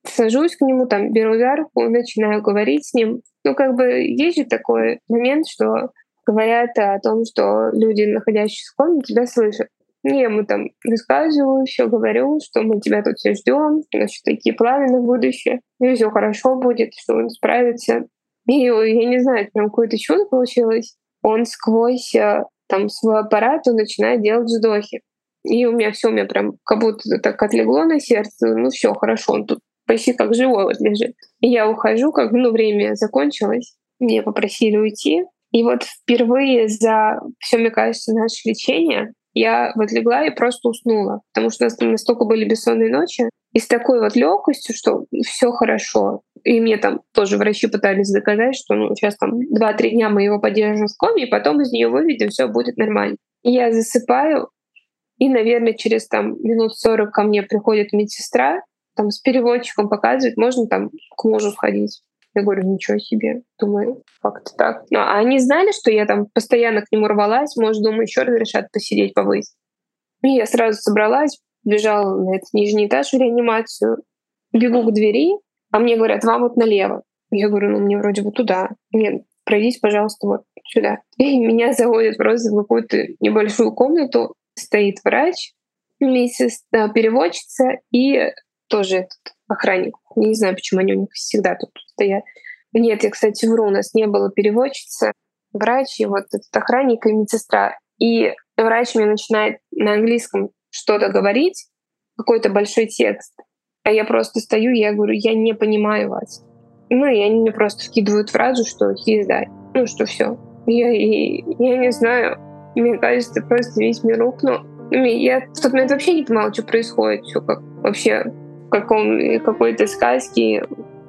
S4: Сажусь к нему, там, беру за руку, начинаю говорить с ним. Ну, как бы есть же такой момент, что говорят о том, что люди, находящиеся в коме, тебя слышат. Я ему там рассказываю, все говорю, что мы тебя тут все ждем, значит, такие планы на будущее, и все хорошо будет, что он справится. И я не знаю, прям какое-то чудо получилось. Он сквозь э, там свой аппарат он начинает делать вздохи. И у меня все, у меня прям как будто так отлегло на сердце. Ну все, хорошо, он тут почти как живой вот лежит. И я ухожу, как ну, время закончилось. Мне попросили уйти. И вот впервые за все, мне кажется, наше лечение я вот легла и просто уснула, потому что у нас настолько были бессонные ночи, и с такой вот легкостью, что все хорошо. И мне там тоже врачи пытались доказать, что ну, сейчас там 2-3 дня мы его поддержим в коме, и потом из нее выведем, все будет нормально. И я засыпаю, и, наверное, через там минут 40 ко мне приходит медсестра, там с переводчиком показывает, можно там к мужу сходить. Я говорю, ничего себе. Думаю, как-то так. Ну, а они знали, что я там постоянно к нему рвалась, может, думаю, еще разрешат посидеть, побыть. И я сразу собралась, бежала на этот нижний этаж в реанимацию, бегу к двери, а мне говорят, вам вот налево. Я говорю, ну мне вроде вот туда. Нет, пройдись, пожалуйста, вот сюда. <laughs> И меня заводят просто в какую-то небольшую комнату. Стоит врач, миссис переводчица и тоже этот охранник. Не знаю, почему они у них всегда тут стоят. Нет, я, кстати, вру, у нас не было переводчицы, врач и вот этот охранник и медсестра. И врач мне начинает на английском что-то говорить, какой-то большой текст. А я просто стою, я говорю, я не понимаю вас. Ну, и они мне просто скидывают фразу, что езда. Ну, что все. Я, и, я не знаю, мне кажется, просто весь мир рухнул. Ну, я в тот момент вообще не понимала, что происходит, все как вообще в каком, какой-то сказке,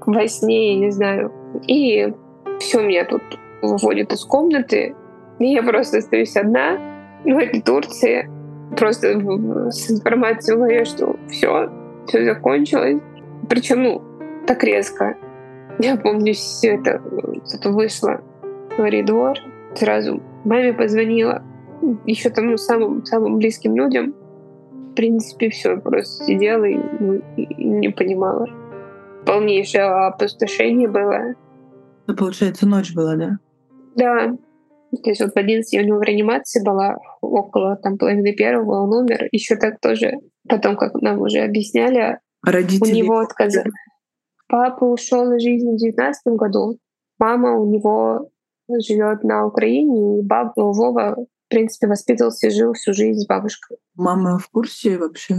S4: во сне, я не знаю. И все меня тут выводят из комнаты. И я просто остаюсь одна в этой Турции. Просто с информацией в голове, что все, все закончилось. Причем, ну, так резко. Я помню, все это, это вышло в коридор. Сразу маме позвонила. еще там ну, самым, самым близким людям. В принципе, все, просто сидела и, ну, и не понимала. Полнейшее опустошение было.
S3: Ну, получается, ночь была, да?
S4: Да. То есть вот в 11 у него в реанимации была около там половины первого, он умер. Еще так тоже, потом, как нам уже объясняли,
S3: Родители.
S4: у него отказали. Папа ушел из жизни в 19 году. Мама у него живет на Украине, и баба Вова, в принципе, воспитывался и жил всю жизнь с бабушкой.
S3: Мама в курсе вообще?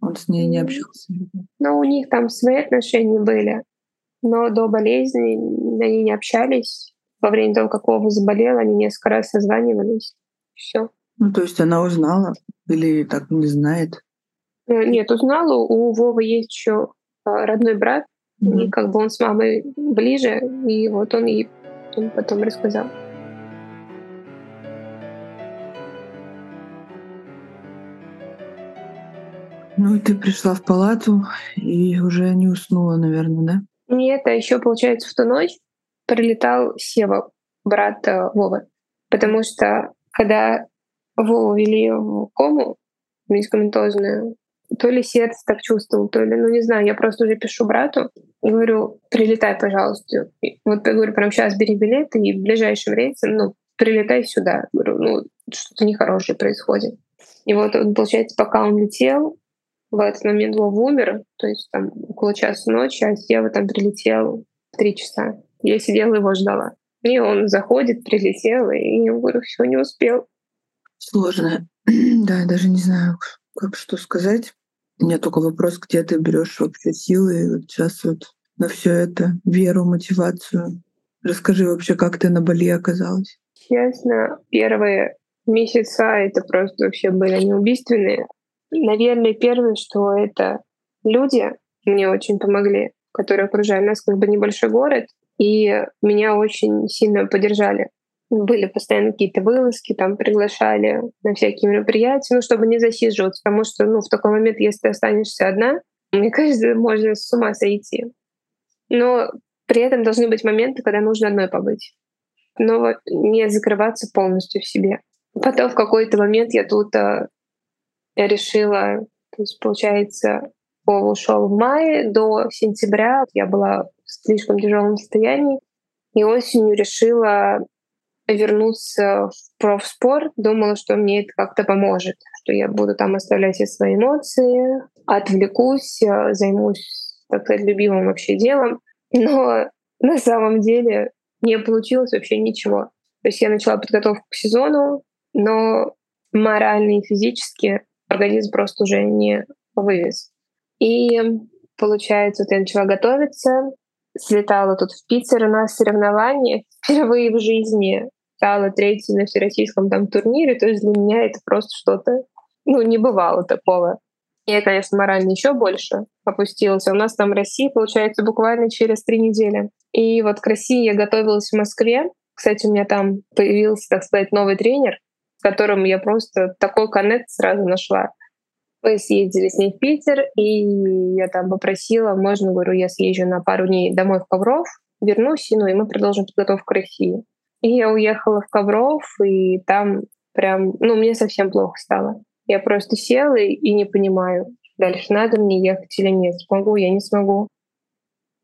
S3: Он с ней не общался?
S4: Ну, у них там свои отношения были, но до болезни они не общались. Во время того, как Вова заболел, они несколько раз созванивались. Все.
S3: Ну, то есть она узнала или так не знает?
S4: Э, нет, узнала. У Вовы есть еще а, родной брат, mm-hmm. и как бы он с мамой ближе, и вот он ей потом рассказал.
S3: Ну и ты пришла в палату и уже не уснула, наверное, да?
S4: Нет, а еще, получается, в ту ночь прилетал Сева, брат э, Вовы. Потому что когда Вову вели в кому медикаментозную, то ли сердце так чувствовал, то ли, ну не знаю, я просто уже пишу брату говорю, прилетай, пожалуйста. И вот я говорю, прям сейчас бери билет и ближайшим рейсом, ну, прилетай сюда. Говорю, ну, что-то нехорошее происходит. И вот, получается, пока он летел, в этот момент Вова умер, то есть там около часа ночи, а Сева там прилетел в три часа. Я сидела его ждала. И он заходит, прилетел, и я говорю, все, не успел.
S3: Сложно. <clears throat> да, я даже не знаю, как что сказать. У меня только вопрос, где ты берешь вообще силы вот сейчас вот на все это, веру, мотивацию. Расскажи вообще, как ты на Бали оказалась?
S4: Честно, первые месяца это просто вообще были неубийственные. Наверное, первое, что это люди мне очень помогли, которые окружали нас, как бы небольшой город, и меня очень сильно поддержали были постоянно какие-то вылазки, там приглашали на всякие мероприятия, ну, чтобы не засиживаться, потому что, ну, в такой момент, если ты останешься одна, <laughs> мне кажется, можно с ума сойти. Но при этом должны быть моменты, когда нужно одной побыть. Но не закрываться полностью в себе. Потом в какой-то момент я тут я решила, то есть, получается, Вова ушел в мае, до сентября я была в слишком тяжелом состоянии, и осенью решила вернуться в профспорт, думала, что мне это как-то поможет, что я буду там оставлять все свои эмоции, отвлекусь, э, займусь, так сказать, любимым вообще делом. Но <laughs> на самом деле не получилось вообще ничего. То есть я начала подготовку к сезону, но морально и физически организм просто уже не вывез. И получается, вот я начала готовиться, слетала тут в Питер на соревнования. Впервые в жизни стала третьей на всероссийском там турнире. То есть для меня это просто что-то, ну, не бывало такого. Я, конечно, морально еще больше опустилась. А у нас там Россия, получается, буквально через три недели. И вот к России я готовилась в Москве. Кстати, у меня там появился, так сказать, новый тренер, с которым я просто такой коннект сразу нашла. Мы съездили с ней в Питер, и я там попросила, можно, говорю, я съезжу на пару дней домой в Ковров, вернусь, ну и мы продолжим подготовку к России. И я уехала в Ковров, и там прям, ну, мне совсем плохо стало. Я просто села и, и не понимаю, дальше надо мне ехать или нет, смогу я, не смогу.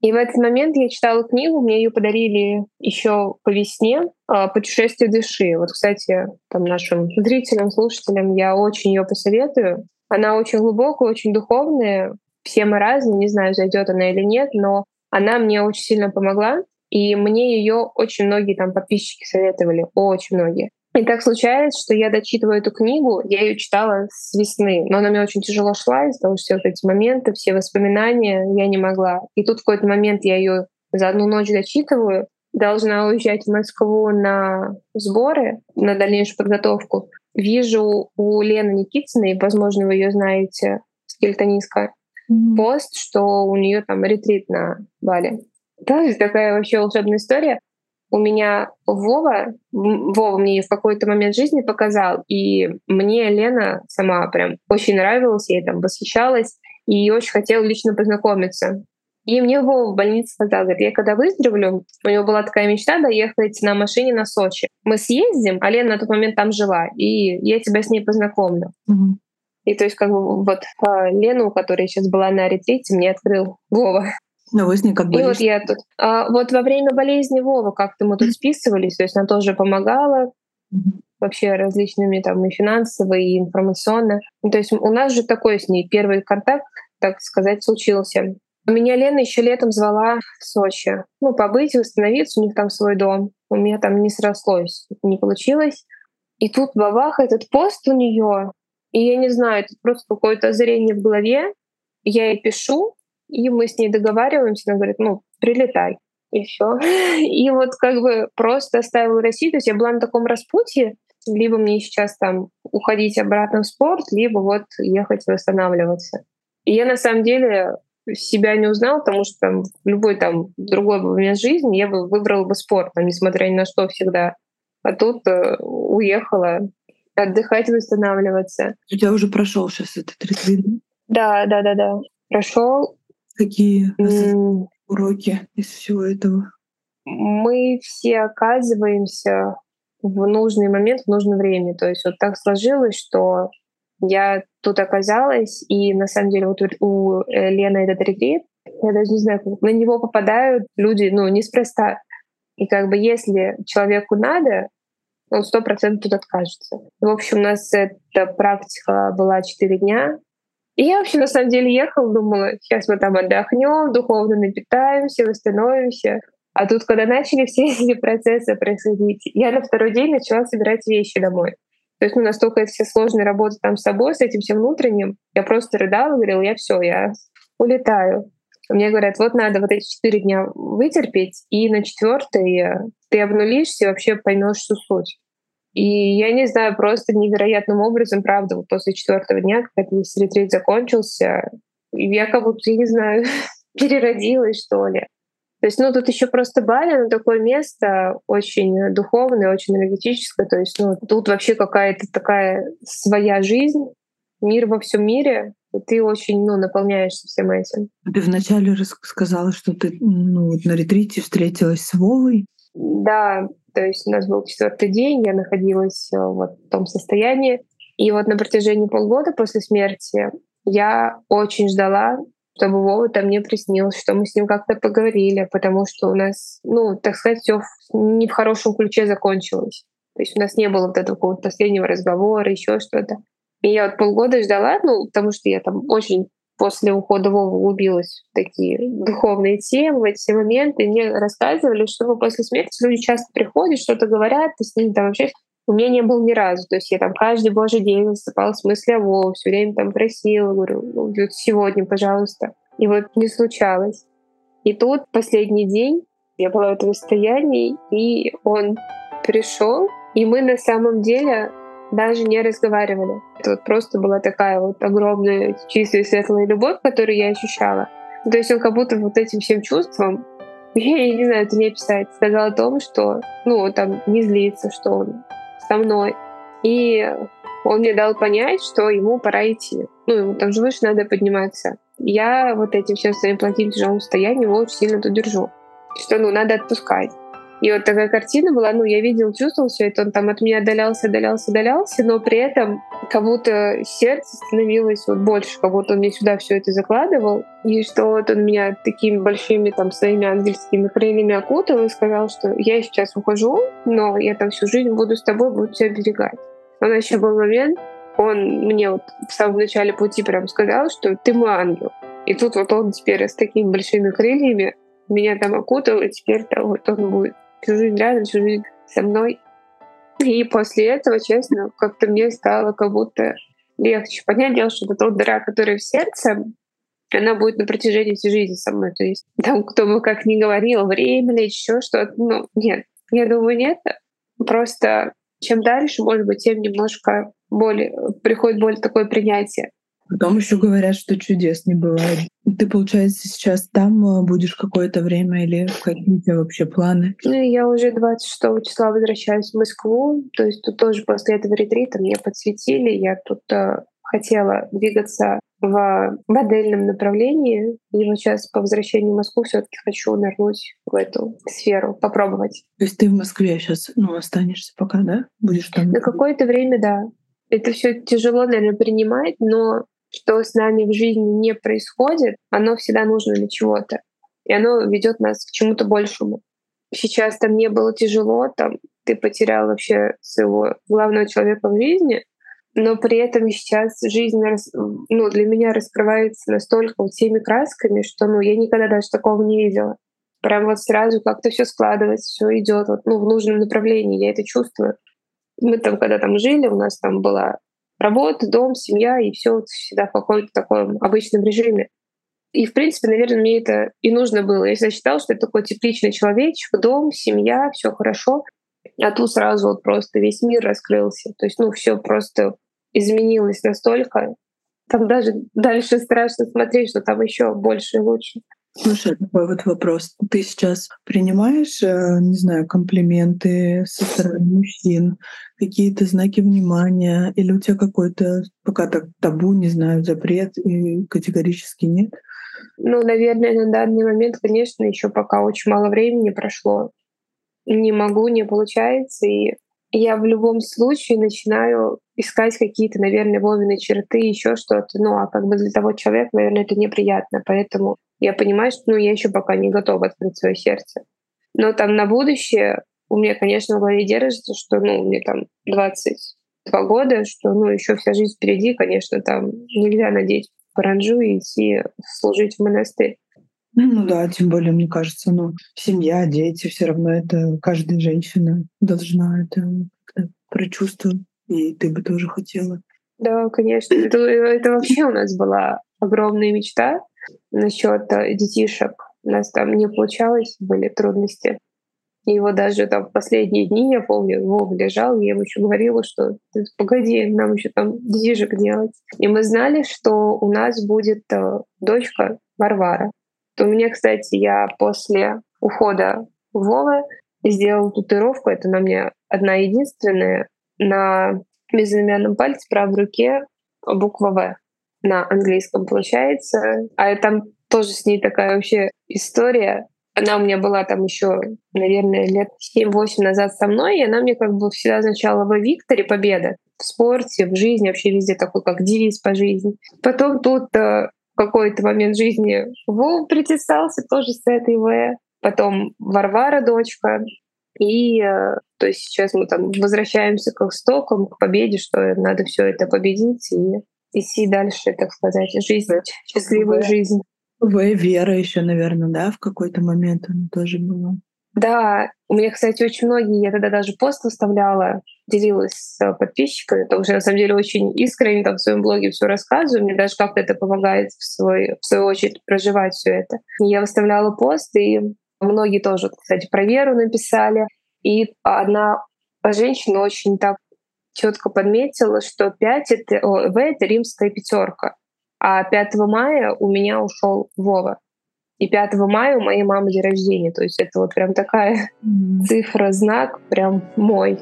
S4: И в этот момент я читала книгу, мне ее подарили еще по весне а, «Путешествие души». Вот, кстати, там нашим зрителям, слушателям я очень ее посоветую. Она очень глубокая, очень духовная. Все мы разные, не знаю, зайдет она или нет, но она мне очень сильно помогла. И мне ее очень многие там подписчики советовали, очень многие. И так случается, что я дочитываю эту книгу, я ее читала с весны, но она мне очень тяжело шла из-за того, что все эти моменты, все воспоминания я не могла. И тут в какой-то момент я ее за одну ночь дочитываю, должна уезжать в Москву на сборы, на дальнейшую подготовку вижу у Лены Никитиной, возможно, вы ее знаете, скельтонистка, mm-hmm. пост, что у нее там ретрит на Бали. Тоже такая вообще волшебная история. У меня Вова, Вова мне в какой-то момент жизни показал, и мне Лена сама прям очень нравилась, я ей там восхищалась, и очень хотела лично познакомиться. И мне Вова в больнице сказал, говорит, я когда выздоровлю, у него была такая мечта доехать на машине на Сочи. Мы съездим, а Лена на тот момент там жила, и я тебя с ней познакомлю.
S3: Мгм.
S4: И то есть как бы вот а, Лену, которая сейчас была на ретрите, мне открыл Вова.
S3: Ну, вы с ней как бы...
S4: И вот я тут. А, вот во время болезни Вова как-то мы тут списывались, то есть она тоже помогала вообще различными там и финансово, и информационно. Ну, то есть у нас же такой с ней первый контакт, так сказать, случился. Меня Лена еще летом звала в Сочи. Ну, побыть, восстановиться, у них там свой дом. У меня там не срослось, не получилось. И тут бабах, этот пост у нее, и я не знаю, это просто какое-то озарение в голове. Я ей пишу, и мы с ней договариваемся. Она говорит, ну, прилетай. И все. <laughs> И вот как бы просто оставила Россию. То есть я была на таком распутье. Либо мне сейчас там уходить обратно в спорт, либо вот ехать восстанавливаться. И я на самом деле себя не узнала, потому что там в любой там другой момент жизни я бы выбрала бы спорт, там, несмотря ни на что всегда. А тут э, уехала отдыхать, восстанавливаться.
S3: У тебя уже прошел сейчас этот ретрит. да?
S4: Да, да, да. Прошел.
S3: Какие уроки из всего этого?
S4: Мы все оказываемся в нужный момент, в нужное время. То есть вот так сложилось, что я тут оказалась, и на самом деле вот у э, Лены этот ретрит, я даже не знаю, на него попадают люди, ну, неспроста. И как бы если человеку надо, он сто процентов тут откажется. В общем, у нас эта практика была четыре дня. И я вообще на самом деле ехала, думала, сейчас мы там отдохнем, духовно напитаемся, восстановимся. А тут, когда начали <laughs> все эти процессы происходить, я на второй день начала собирать вещи домой. То есть ну, настолько это все сложная работа там с собой, с этим всем внутренним. Я просто рыдала, говорила, я все, я улетаю. Мне говорят, вот надо вот эти четыре дня вытерпеть, и на четвертый ты обнулишься и вообще поймешь всю суть. И я не знаю, просто невероятным образом, правда, вот после четвертого дня, когда весь ретрит закончился, я как будто, я не знаю, <laughs> переродилась, что ли. То есть, ну, тут еще просто Бали, оно такое место очень духовное, очень энергетическое. То есть, ну, тут вообще какая-то такая своя жизнь, мир во всем мире, и ты очень, ну, наполняешься всем этим.
S3: Ты вначале сказала, что ты ну, вот на ретрите встретилась с Вовой.
S4: Да, то есть у нас был четвертый день, я находилась э, вот в том состоянии. И вот на протяжении полгода после смерти я очень ждала, чтобы Вова там мне приснился, что мы с ним как-то поговорили, потому что у нас, ну, так сказать, все не в хорошем ключе закончилось. То есть у нас не было вот этого какого-то последнего разговора, еще что-то. И я вот полгода ждала, ну, потому что я там очень после ухода Вовы углубилась в такие духовные темы, в эти все моменты. И мне рассказывали, что после смерти люди часто приходят, что-то говорят, ты с ними там вообще у меня не было ни разу. То есть я там каждый божий день засыпала с мысли о Вове, все время там просила, говорю, ну, вот сегодня, пожалуйста. И вот не случалось. И тут последний день я была в этом состоянии, и он пришел, и мы на самом деле даже не разговаривали. Это вот просто была такая вот огромная чистая светлая любовь, которую я ощущала. То есть он как будто вот этим всем чувством, <laughs> я не знаю, это не описать, сказал о том, что, ну, там, не злится, что он со мной. И он мне дал понять, что ему пора идти. Ну, ему там же выше надо подниматься. Я вот этим всем своим плохим тяжелым состоянием его очень сильно тут держу. Что, ну, надо отпускать. И вот такая картина была, ну, я видел, чувствовал все это, он там от меня отдалялся, отдалялся, отдалялся, но при этом как будто сердце становилось вот больше, как будто он мне сюда все это закладывал, и что вот он меня такими большими там своими ангельскими крыльями окутал и сказал, что я сейчас ухожу, но я там всю жизнь буду с тобой, буду тебя оберегать. Он еще был момент, он мне вот в самом начале пути прям сказал, что ты мой ангел. И тут вот он теперь с такими большими крыльями меня там окутал, и теперь там вот он будет всю жизнь рядом, всю жизнь со мной. И после этого, честно, как-то мне стало как будто легче. Понятное дело, что это тот дыра, которая в сердце, она будет на протяжении всей жизни со мной. То есть там, кто бы как ни говорил, время или еще что-то, ну, нет. Я думаю, нет. Просто чем дальше, может быть, тем немножко более, приходит более такое принятие.
S3: Потом еще говорят, что чудес не бывает. Ты, получается, сейчас там э, будешь какое-то время или какие у тебя вообще планы?
S4: Ну, я уже 26 числа возвращаюсь в Москву. То есть тут тоже после этого ретрита мне подсветили. Я тут э, хотела двигаться в модельном направлении. И вот сейчас по возвращению в Москву все таки хочу нырнуть в эту сферу, попробовать.
S3: То есть ты в Москве сейчас ну, останешься пока, да? Будешь там?
S4: На какое-то время, да. Это все тяжело, наверное, принимать, но что с нами в жизни не происходит, оно всегда нужно для чего-то. И оно ведет нас к чему-то большему. Сейчас там не было тяжело, там ты потерял вообще своего главного человека в жизни, но при этом сейчас жизнь ну, для меня раскрывается настолько вот всеми красками, что ну, я никогда даже такого не видела. Прям вот сразу как-то все складывается, все идет вот, ну, в нужном направлении, я это чувствую. Мы там, когда там жили, у нас там была работа, дом, семья, и все всегда в каком-то таком обычном режиме. И, в принципе, наверное, мне это и нужно было. Я всегда считала, что это такой тепличный человечек, дом, семья, все хорошо. А тут сразу вот просто весь мир раскрылся. То есть, ну, все просто изменилось настолько. Там даже дальше страшно смотреть, что там еще больше и лучше.
S3: Слушай, такой вот вопрос. Ты сейчас принимаешь, э, не знаю, комплименты со стороны мужчин, какие-то знаки внимания, или у тебя какой-то пока так табу, не знаю, запрет и категорически нет?
S4: Ну, наверное, на данный момент, конечно, еще пока очень мало времени прошло. Не могу, не получается. И я в любом случае начинаю искать какие-то, наверное, Вовины черты, еще что-то. Ну, а как бы для того человека, наверное, это неприятно. Поэтому я понимаю, что ну, я еще пока не готова открыть свое сердце. Но там на будущее у меня, конечно, в голове держится, что ну, мне там 22 года, что ну, еще вся жизнь впереди, конечно, там нельзя надеть паранджу и идти служить в монастырь.
S3: Ну да, тем более, мне кажется, ну, семья, дети, все равно это каждая женщина должна это прочувствовать, и ты бы тоже хотела.
S4: Да, конечно. Это, это вообще у нас была огромная мечта насчет э, детишек. У нас там не получалось, были трудности. И его даже там в последние дни, я помню, Вов лежал, я ему еще говорила, что погоди, нам еще там детишек делать. И мы знали, что у нас будет э, дочка Варвара. То у меня, кстати, я после ухода Вовы сделала татуировку, это на мне одна единственная, на безымянном пальце правой руке буква В на английском получается. А там тоже с ней такая вообще история. Она у меня была там еще, наверное, лет 7-8 назад со мной, и она мне как бы всегда означала во Викторе победа в спорте, в жизни, вообще везде такой, как девиз по жизни. Потом тут э, какой-то момент жизни Вов притесался тоже с этой В. Потом Варвара, дочка. И э, то есть сейчас мы там возвращаемся к истокам, к победе, что надо все это победить и идти дальше, так сказать, жизнь, счастливую жизнь.
S3: Вы Вера еще, наверное, да, в какой-то момент она тоже была.
S4: Да, у меня, кстати, очень многие, я тогда даже пост выставляла, делилась с подписчиками, потому что на самом деле очень искренне там в своем блоге все рассказываю, мне даже как-то это помогает в, свой, в свою очередь проживать все это. И я выставляла пост, и многие тоже, кстати, про веру написали. И одна женщина очень так четко подметила, что 5 это, В это римская пятерка, а 5 мая у меня ушел Вова. И 5 мая у моей мамы день рождения. То есть это вот прям такая mm. цифра, знак, прям мой.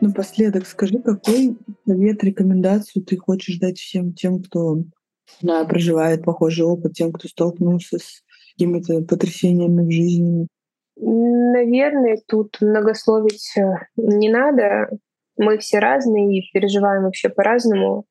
S3: Напоследок скажи, какой совет, рекомендацию ты хочешь дать всем тем, кто да, проживает похожий опыт, тем, кто столкнулся с какими-то потрясениями в жизни?
S4: Наверное, тут многословить э, не надо мы все разные и переживаем вообще по-разному.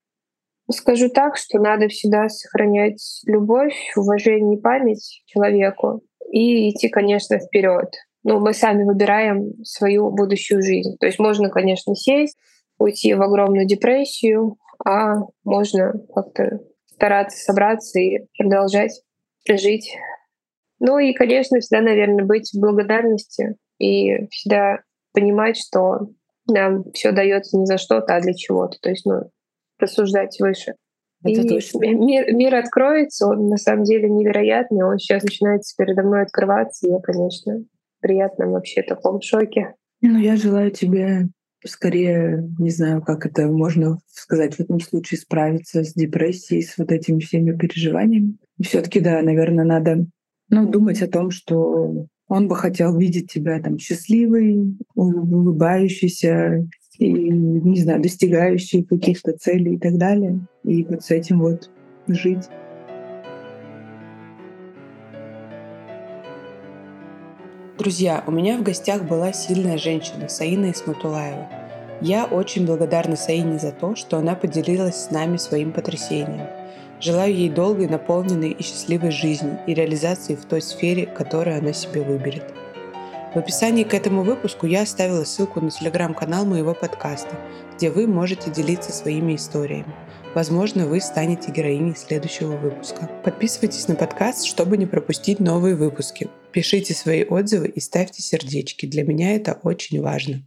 S4: Скажу так, что надо всегда сохранять любовь, уважение и память человеку и идти, конечно, вперед. Ну, мы сами выбираем свою будущую жизнь. То есть можно, конечно, сесть, уйти в огромную депрессию, а можно как-то стараться собраться и продолжать жить. Ну и, конечно, всегда, наверное, быть в благодарности и всегда понимать, что нам все дается не за что-то, а для чего-то. То есть, ну, рассуждать выше. Это и точно. Мир, мир откроется, он на самом деле невероятный, он сейчас начинается передо мной открываться, и я, конечно, приятно вообще в таком шоке.
S3: Ну, я желаю тебе скорее, не знаю, как это можно сказать в этом случае, справиться с депрессией, с вот этими всеми переживаниями. Все-таки, да, наверное, надо ну, думать о том, что Он бы хотел видеть тебя там счастливой, улыбающейся, и, не знаю, достигающей каких-то целей и так далее. И вот с этим вот жить.
S2: Друзья, у меня в гостях была сильная женщина, Саина Исматулаева. Я очень благодарна Саине за то, что она поделилась с нами своим потрясением. Желаю ей долгой, наполненной и счастливой жизни и реализации в той сфере, которую она себе выберет. В описании к этому выпуску я оставила ссылку на телеграм-канал моего подкаста, где вы можете делиться своими историями. Возможно, вы станете героиней следующего выпуска. Подписывайтесь на подкаст, чтобы не пропустить новые выпуски. Пишите свои отзывы и ставьте сердечки. Для меня это очень важно.